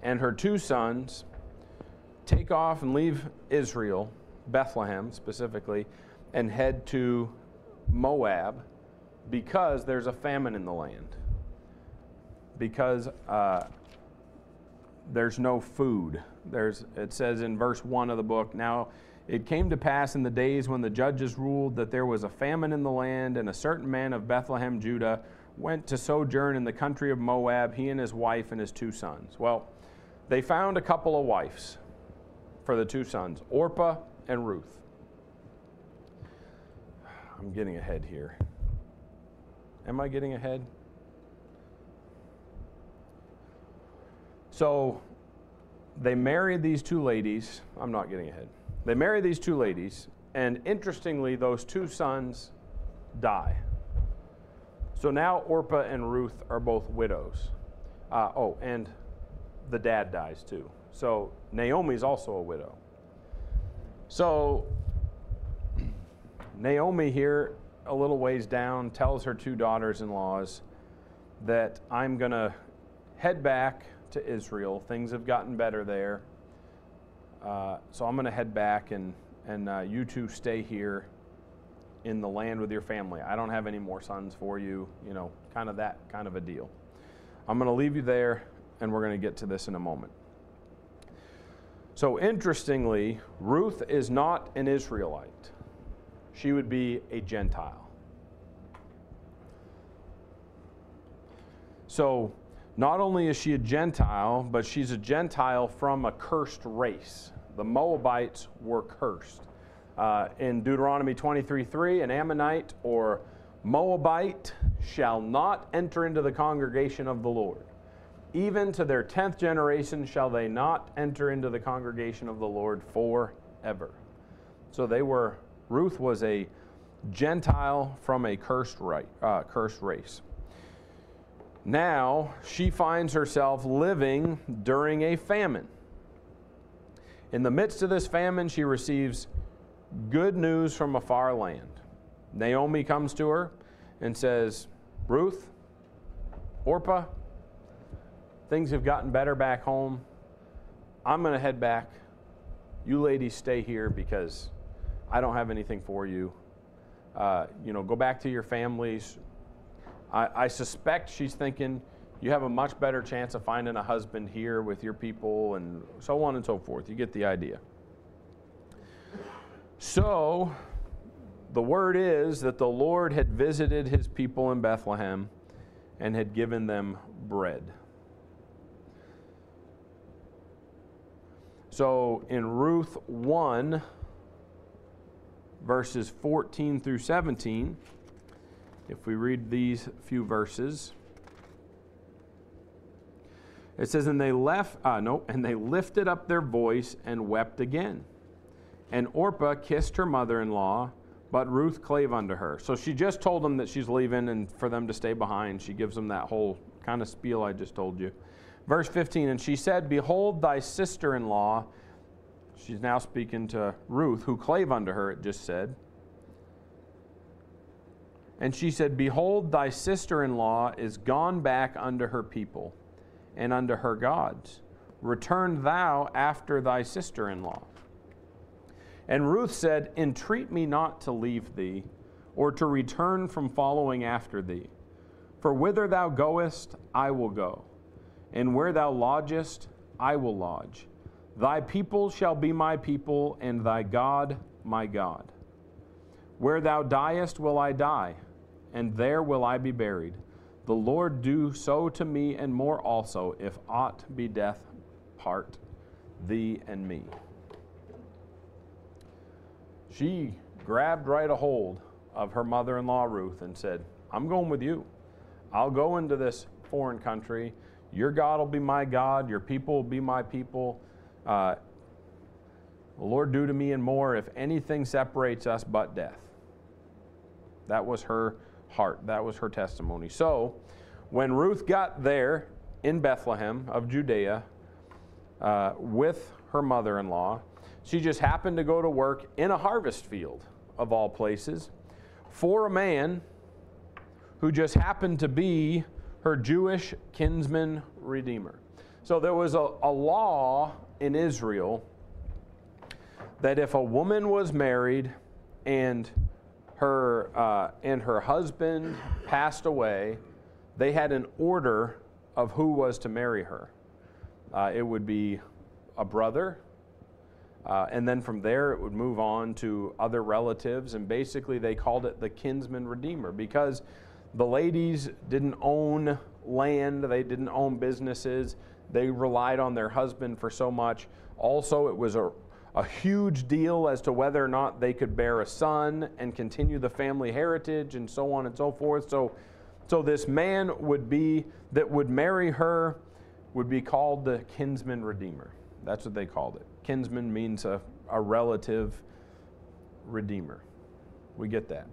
and her two sons take off and leave Israel, Bethlehem specifically, and head to Moab because there's a famine in the land. Because uh, there's no food. There's, it says in verse 1 of the book, Now it came to pass in the days when the judges ruled that there was a famine in the land, and a certain man of Bethlehem, Judah, went to sojourn in the country of Moab, he and his wife and his two sons. Well, they found a couple of wives for the two sons, Orpah and Ruth. I'm getting ahead here. Am I getting ahead? So they married these two ladies. I'm not getting ahead. They marry these two ladies, and interestingly, those two sons die. So now Orpah and Ruth are both widows. Uh, oh, and the dad dies too. So Naomi's also a widow. So Naomi here, a little ways down, tells her two daughters in laws that I'm going to head back to Israel. Things have gotten better there. Uh, so I'm going to head back, and, and uh, you two stay here in the land with your family. I don't have any more sons for you, you know, kind of that kind of a deal. I'm going to leave you there, and we're going to get to this in a moment. So, interestingly, Ruth is not an Israelite, she would be a Gentile. So, not only is she a Gentile, but she's a Gentile from a cursed race. The Moabites were cursed. Uh, in Deuteronomy 23:3, an Ammonite or Moabite shall not enter into the congregation of the Lord. Even to their tenth generation shall they not enter into the congregation of the Lord forever. So they were, Ruth was a Gentile from a cursed, right, uh, cursed race. Now she finds herself living during a famine. In the midst of this famine, she receives good news from a far land. Naomi comes to her and says, Ruth, Orpah, things have gotten better back home. I'm going to head back. You ladies stay here because I don't have anything for you. Uh, you know, go back to your families. I, I suspect she's thinking you have a much better chance of finding a husband here with your people and so on and so forth. You get the idea. So, the word is that the Lord had visited his people in Bethlehem and had given them bread. So, in Ruth 1, verses 14 through 17, if we read these few verses, it says, And they left, uh, no, and they lifted up their voice and wept again. And Orpah kissed her mother in law, but Ruth clave unto her. So she just told them that she's leaving and for them to stay behind. She gives them that whole kind of spiel I just told you. Verse 15, and she said, Behold, thy sister in law, she's now speaking to Ruth, who clave unto her, it just said. And she said, Behold, thy sister in law is gone back unto her people and unto her gods. Return thou after thy sister in law. And Ruth said, Entreat me not to leave thee, or to return from following after thee. For whither thou goest, I will go, and where thou lodgest, I will lodge. Thy people shall be my people, and thy God my God. Where thou diest will I die, and there will I be buried. The Lord do so to me, and more also, if aught be death part thee and me she grabbed right a hold of her mother in law, Ruth, and said, I'm going with you. I'll go into this foreign country. Your God will be my God. Your people will be my people. Uh, the Lord do to me and more if anything separates us but death. That was her heart. That was her testimony. So, when Ruth got there in Bethlehem of Judea uh, with her mother in law, she just happened to go to work in a harvest field, of all places, for a man who just happened to be her Jewish kinsman redeemer. So there was a, a law in Israel that if a woman was married and her uh, and her husband passed away, they had an order of who was to marry her. Uh, it would be a brother, uh, and then from there, it would move on to other relatives, and basically they called it the kinsman redeemer because the ladies didn't own land, they didn't own businesses, they relied on their husband for so much. Also, it was a, a huge deal as to whether or not they could bear a son and continue the family heritage and so on and so forth. So, so this man would be that would marry her would be called the kinsman redeemer. That's what they called it. Kinsman means a, a relative redeemer. We get that.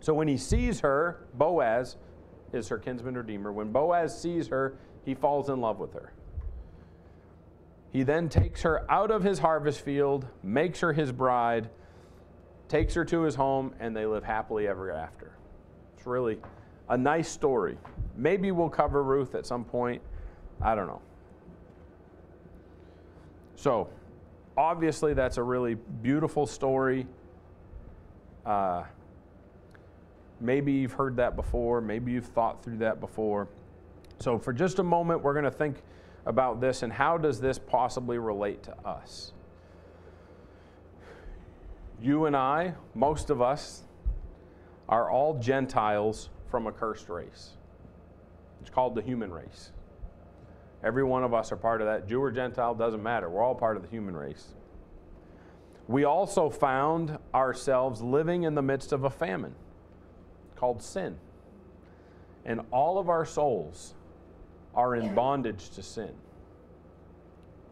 So when he sees her, Boaz is her kinsman redeemer. When Boaz sees her, he falls in love with her. He then takes her out of his harvest field, makes her his bride, takes her to his home, and they live happily ever after. It's really a nice story. Maybe we'll cover Ruth at some point. I don't know. So, obviously, that's a really beautiful story. Uh, maybe you've heard that before. Maybe you've thought through that before. So, for just a moment, we're going to think about this and how does this possibly relate to us? You and I, most of us, are all Gentiles from a cursed race. It's called the human race. Every one of us are part of that. Jew or Gentile, doesn't matter. We're all part of the human race. We also found ourselves living in the midst of a famine called sin. And all of our souls are in bondage to sin,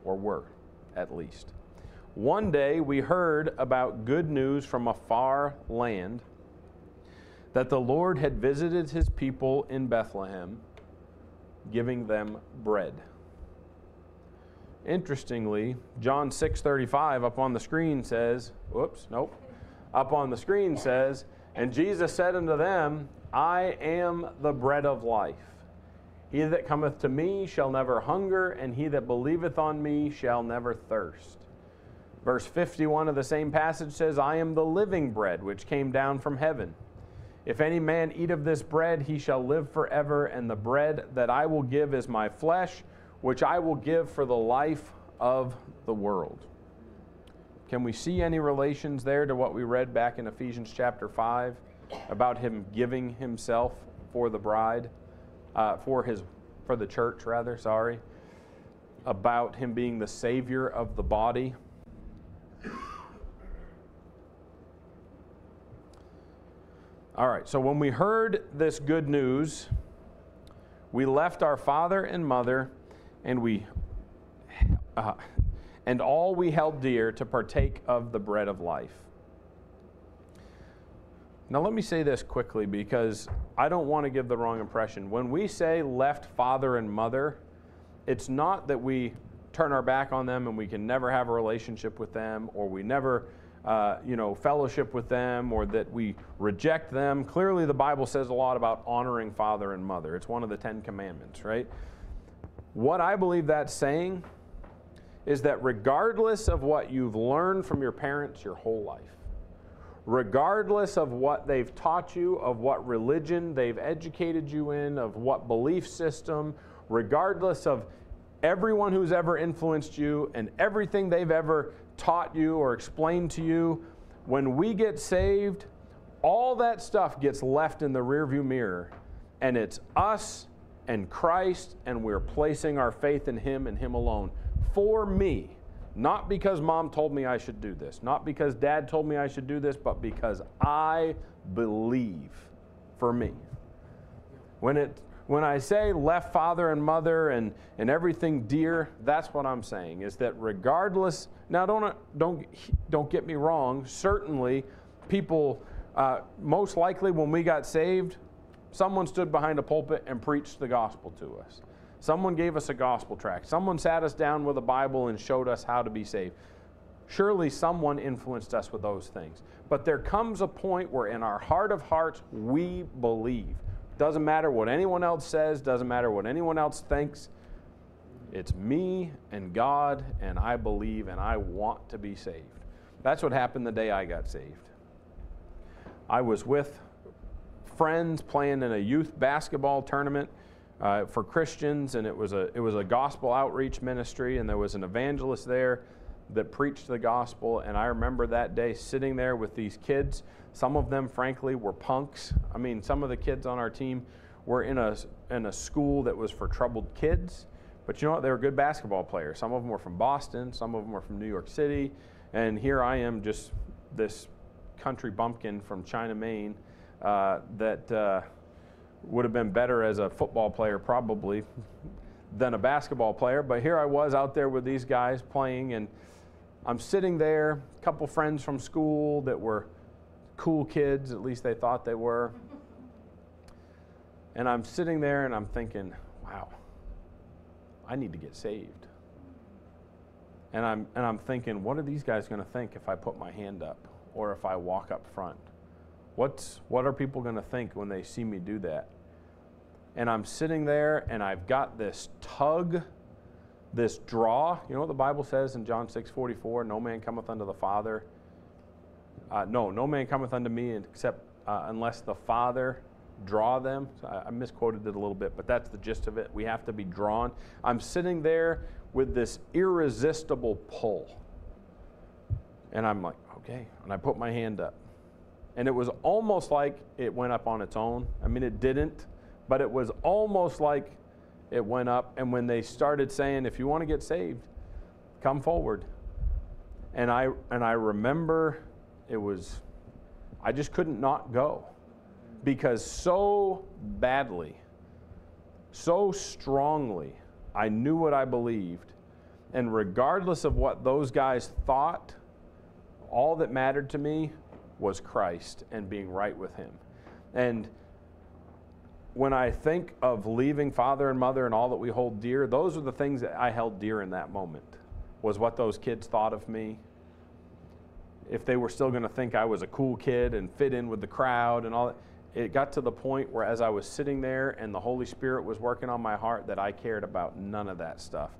or were, at least. One day we heard about good news from a far land that the Lord had visited his people in Bethlehem, giving them bread. Interestingly, John 6:35 up on the screen says, whoops, nope. Up on the screen says, and Jesus said unto them, I am the bread of life. He that cometh to me shall never hunger, and he that believeth on me shall never thirst. Verse 51 of the same passage says, I am the living bread which came down from heaven. If any man eat of this bread, he shall live forever, and the bread that I will give is my flesh, which I will give for the life of the world. Can we see any relations there to what we read back in Ephesians chapter 5 about him giving himself for the bride, uh, for his, for the church rather, sorry, about him being the savior of the body? All right, so when we heard this good news, we left our father and mother, and we uh, and all we held dear to partake of the bread of life. Now, let me say this quickly because I don't want to give the wrong impression. When we say left father and mother, it's not that we turn our back on them and we can never have a relationship with them or we never uh, you know, fellowship with them or that we reject them. Clearly, the Bible says a lot about honoring father and mother. It's one of the Ten Commandments, right? What I believe that's saying is that regardless of what you've learned from your parents your whole life, regardless of what they've taught you, of what religion they've educated you in, of what belief system, regardless of everyone who's ever influenced you and everything they've ever taught you or explained to you, when we get saved, all that stuff gets left in the rearview mirror, and it's us and Christ, and we're placing our faith in Him and Him alone. For me, not because mom told me I should do this, not because dad told me I should do this, but because I believe for me. When it when I say left father and mother and, and everything dear, that's what I'm saying is that regardless, now don't, don't, don't get me wrong, certainly people, uh, most likely when we got saved, someone stood behind a pulpit and preached the gospel to us. Someone gave us a gospel tract. Someone sat us down with a Bible and showed us how to be saved. Surely someone influenced us with those things. But there comes a point where in our heart of hearts, we believe. Doesn't matter what anyone else says, doesn't matter what anyone else thinks. It's me and God, and I believe and I want to be saved. That's what happened the day I got saved. I was with friends playing in a youth basketball tournament uh, for Christians, and it was, a, it was a gospel outreach ministry, and there was an evangelist there that preached the gospel. And I remember that day sitting there with these kids. Some of them, frankly, were punks. I mean, some of the kids on our team were in a, in a school that was for troubled kids. But you know what? They were good basketball players. Some of them were from Boston, some of them were from New York City. And here I am, just this country bumpkin from China, Maine, uh, that uh, would have been better as a football player, probably, than a basketball player. But here I was out there with these guys playing, and I'm sitting there, a couple friends from school that were cool kids, at least they thought they were. And I'm sitting there and I'm thinking, wow, I need to get saved. And I'm, and I'm thinking, what are these guys going to think if I put my hand up or if I walk up front? What's, what are people going to think when they see me do that? And I'm sitting there and I've got this tug this draw. You know what the Bible says in John 6 44? No man cometh unto the Father. Uh, no, no man cometh unto me except uh, unless the Father draw them. So I, I misquoted it a little bit, but that's the gist of it. We have to be drawn. I'm sitting there with this irresistible pull. And I'm like, okay. And I put my hand up. And it was almost like it went up on its own. I mean, it didn't, but it was almost like it went up. And when they started saying, if you want to get saved, come forward. And I, and I remember it was, I just couldn't not go because so badly, so strongly, I knew what I believed. And regardless of what those guys thought, all that mattered to me was Christ and being right with Him. And when I think of leaving father and mother and all that we hold dear, those are the things that I held dear in that moment. Was what those kids thought of me. If they were still going to think I was a cool kid and fit in with the crowd and all that. It got to the point where, as I was sitting there and the Holy Spirit was working on my heart, that I cared about none of that stuff.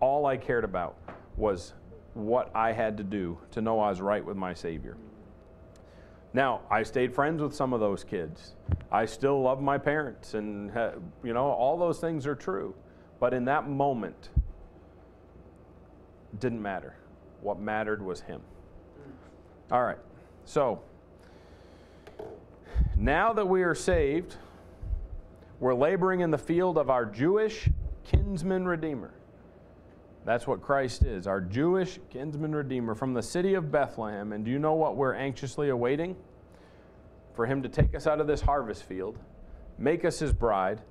All I cared about was what I had to do to know I was right with my Savior. Now, I stayed friends with some of those kids. I still love my parents, and, you know, all those things are true. But in that moment, didn't matter. What mattered was Him. All right. So, now that we are saved, we're laboring in the field of our Jewish kinsman redeemer. That's what Christ is, our Jewish kinsman redeemer from the city of Bethlehem. And do you know what we're anxiously awaiting? For him to take us out of this harvest field, make us his bride,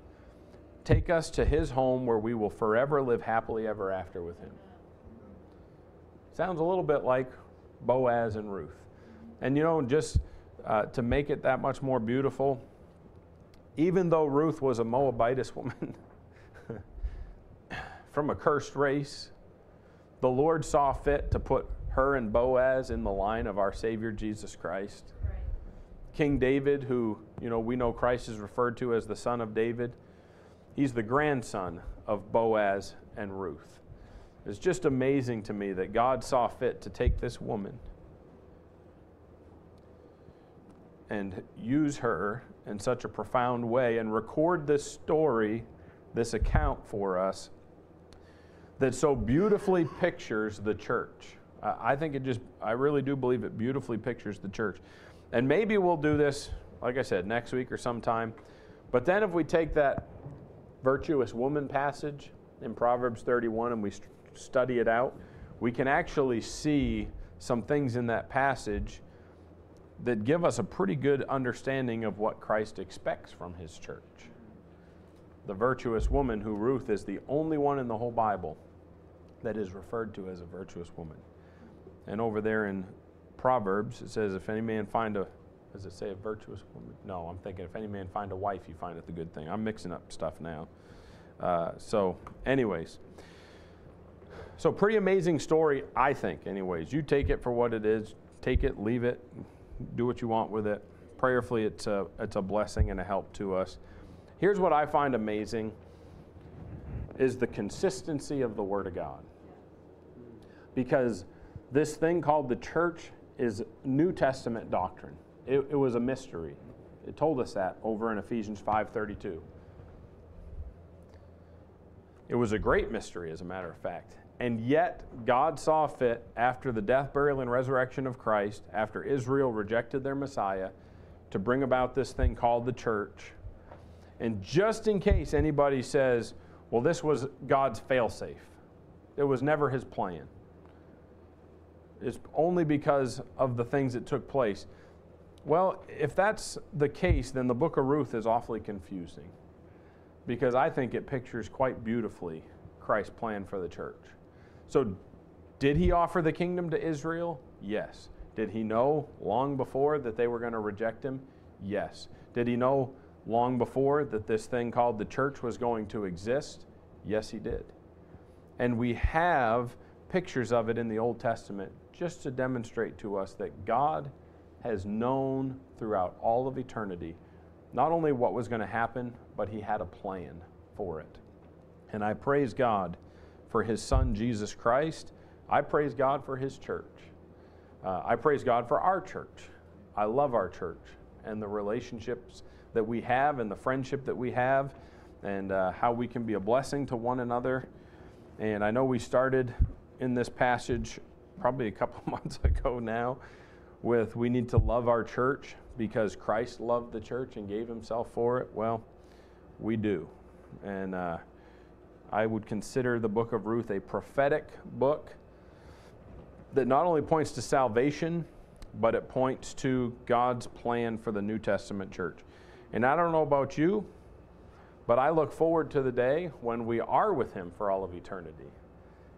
take us to his home where we will forever live happily ever after with him. Sounds a little bit like Boaz and Ruth. And you know, just uh, to make it that much more beautiful, even though Ruth was a Moabitess woman, *laughs* from a cursed race. The Lord saw fit to put her and Boaz in the line of our Savior Jesus Christ. Right. King David, who, you know, we know Christ is referred to as the son of David, he's the grandson of Boaz and Ruth. It's just amazing to me that God saw fit to take this woman and use her in such a profound way and record this story, this account for us that so beautifully pictures the church. Uh, I think it just, I really do believe it beautifully pictures the church. And maybe we'll do this, like I said, next week or sometime. But then if we take that virtuous woman passage in Proverbs 31 and we st- study it out, we can actually see some things in that passage that give us a pretty good understanding of what Christ expects from his church. The virtuous woman, who Ruth is the only one in the whole Bible that is referred to as a virtuous woman. And over there in Proverbs, it says, If any man find a, does it say a virtuous woman? No, I'm thinking, if any man find a wife, he findeth a good thing. I'm mixing up stuff now. Uh, so, anyways. So, pretty amazing story, I think, anyways. You take it for what it is, take it, leave it, do what you want with it. Prayerfully, it's a, it's a blessing and a help to us. Here's what I find amazing is the consistency of the Word of God. Because this thing called the church is New Testament doctrine. It, it was a mystery. It told us that over in Ephesians 5:32. It was a great mystery, as a matter of fact. And yet, God saw fit after the death, burial, and resurrection of Christ, after Israel rejected their Messiah, to bring about this thing called the church. And just in case anybody says, well, this was God's failsafe. It was never his plan. It's only because of the things that took place. Well, if that's the case, then the book of Ruth is awfully confusing because I think it pictures quite beautifully Christ's plan for the church. So, did he offer the kingdom to Israel? Yes. Did he know long before that they were going to reject him? Yes. Did he know long before that this thing called the church was going to exist? Yes, he did. And we have pictures of it in the Old Testament just to demonstrate to us that God has known throughout all of eternity not only what was going to happen, but he had a plan for it. And I praise God for his son, Jesus Christ. I praise God for his church. Uh, I praise God for our church. I love our church and the relationships that we have and the friendship that we have and uh, how we can be a blessing to one another. And I know we started in this passage probably a couple *laughs* months ago now with we need to love our church because Christ loved the church and gave himself for it. Well, we do. And uh, I would consider the book of Ruth a prophetic book that not only points to salvation, but it points to God's plan for the New Testament church. And I don't know about you, but I look forward to the day when we are with Him for all of eternity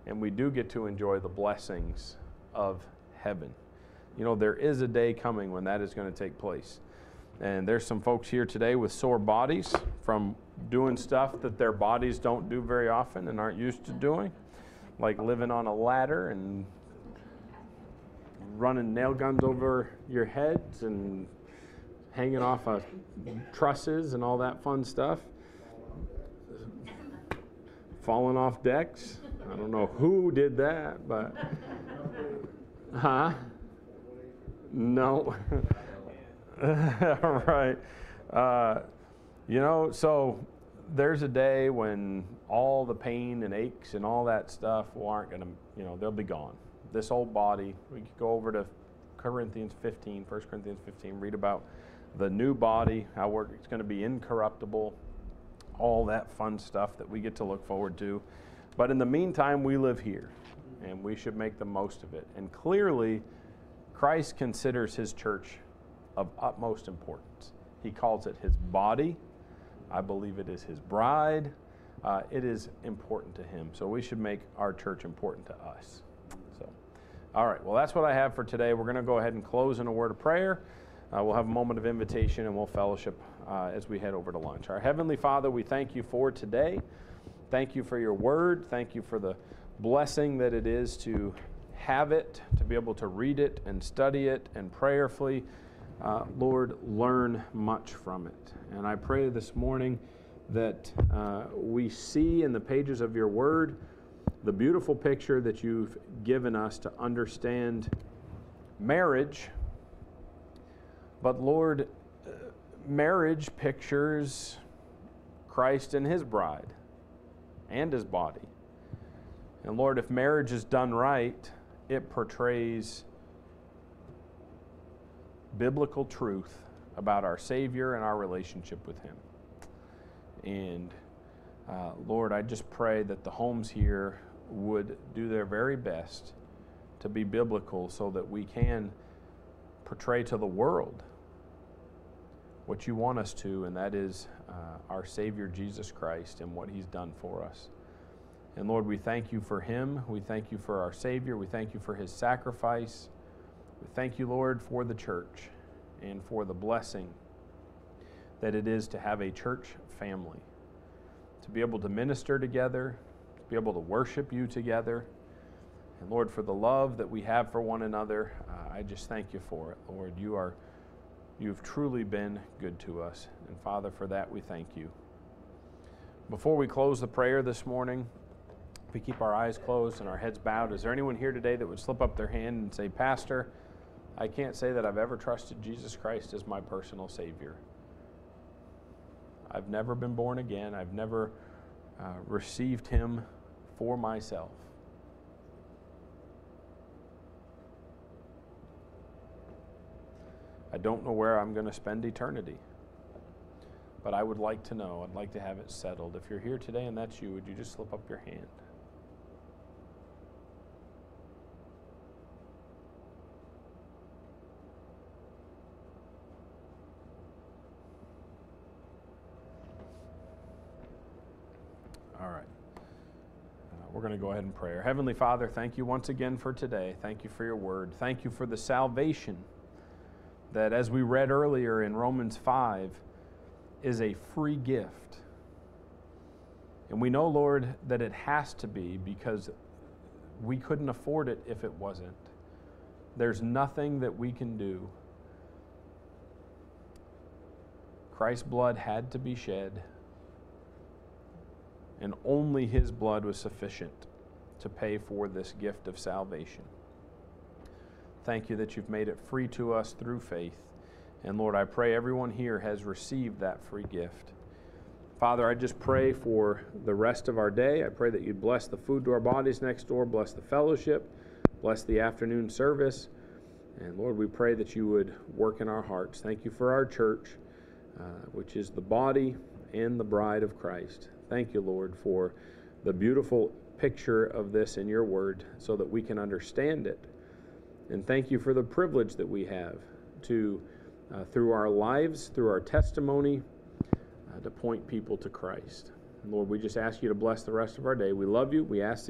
and we do get to enjoy the blessings of heaven. You know, there is a day coming when that is going to take place. And there's some folks here today with sore bodies from doing stuff that their bodies don't do very often and aren't used to doing, like living on a ladder and running nail guns over your heads and hanging off of trusses and all that fun stuff, falling off decks. I don't know who did that, but. *laughs* Huh? No. *laughs* right. Uh, you know, so there's a day when all the pain and aches and all that stuff aren't going to, you know, they'll be gone. This old body, we could go over to Corinthians 15, 1 Corinthians 15, read about the new body, how it's going to be incorruptible, all that fun stuff that we get to look forward to. But in the meantime, we live here and we should make the most of it. And clearly, Christ considers his church of utmost importance. He calls it his body. I believe it is his bride. Uh, it is important to him. So we should make our church important to us. So, all right. Well, that's what I have for today. We're going to go ahead and close in a word of prayer. Uh, we'll have a moment of invitation and we'll fellowship uh, as we head over to lunch. Our Heavenly Father, we thank you for today. Thank you for your word. Thank you for the blessing that it is to have it, to be able to read it and study it and prayerfully, uh, Lord, learn much from it. And I pray this morning that uh, we see in the pages of your word the beautiful picture that you've given us to understand marriage. But Lord, uh, marriage pictures Christ and his bride and his body. And Lord, if marriage is done right, it portrays biblical truth about our Savior and our relationship with Him. And uh, Lord, I just pray that the homes here would do their very best to be biblical so that we can portray to the world what you want us to, and that is uh, our Savior Jesus Christ and what He's done for us. And Lord, we thank you for Him. We thank you for our Savior. We thank you for His sacrifice. We thank you, Lord, for the church and for the blessing that it is to have a church family, to be able to minister together, to be able to worship you together. And Lord, for the love that we have for one another, uh, I just thank you for it, Lord. You are You've truly been good to us. And Father, for that we thank you. Before we close the prayer this morning, if we keep our eyes closed and our heads bowed, is there anyone here today that would slip up their hand and say, Pastor, I can't say that I've ever trusted Jesus Christ as my personal Savior? I've never been born again. I've never uh, received Him for myself. I don't know where I'm going to spend eternity. But I would like to know. I'd like to have it settled. If you're here today and that's you, would you just slip up your hand? All right. Uh, we're going to go ahead and pray. Heavenly Father, thank you once again for today. Thank you for your word. Thank you for the salvation that, as we read earlier in Romans 5, is a free gift. And we know, Lord, that it has to be because we couldn't afford it if it wasn't. There's nothing that we can do. Christ's blood had to be shed, and only his blood was sufficient to pay for this gift of salvation. Thank you that you've made it free to us through faith. And Lord, I pray everyone here has received that free gift. Father, I just pray for the rest of our day. I pray that you'd bless the food to our bodies next door, bless the fellowship, bless the afternoon service. And Lord, we pray that you would work in our hearts. Thank you for our church, uh, which is the body and the bride of Christ. Thank you, Lord, for the beautiful picture of this in your word so that we can understand it. And thank you for the privilege that we have to, uh, through our lives, through our testimony, uh, to point people to Christ. Lord, we just ask you to bless the rest of our day. We love you. We ask these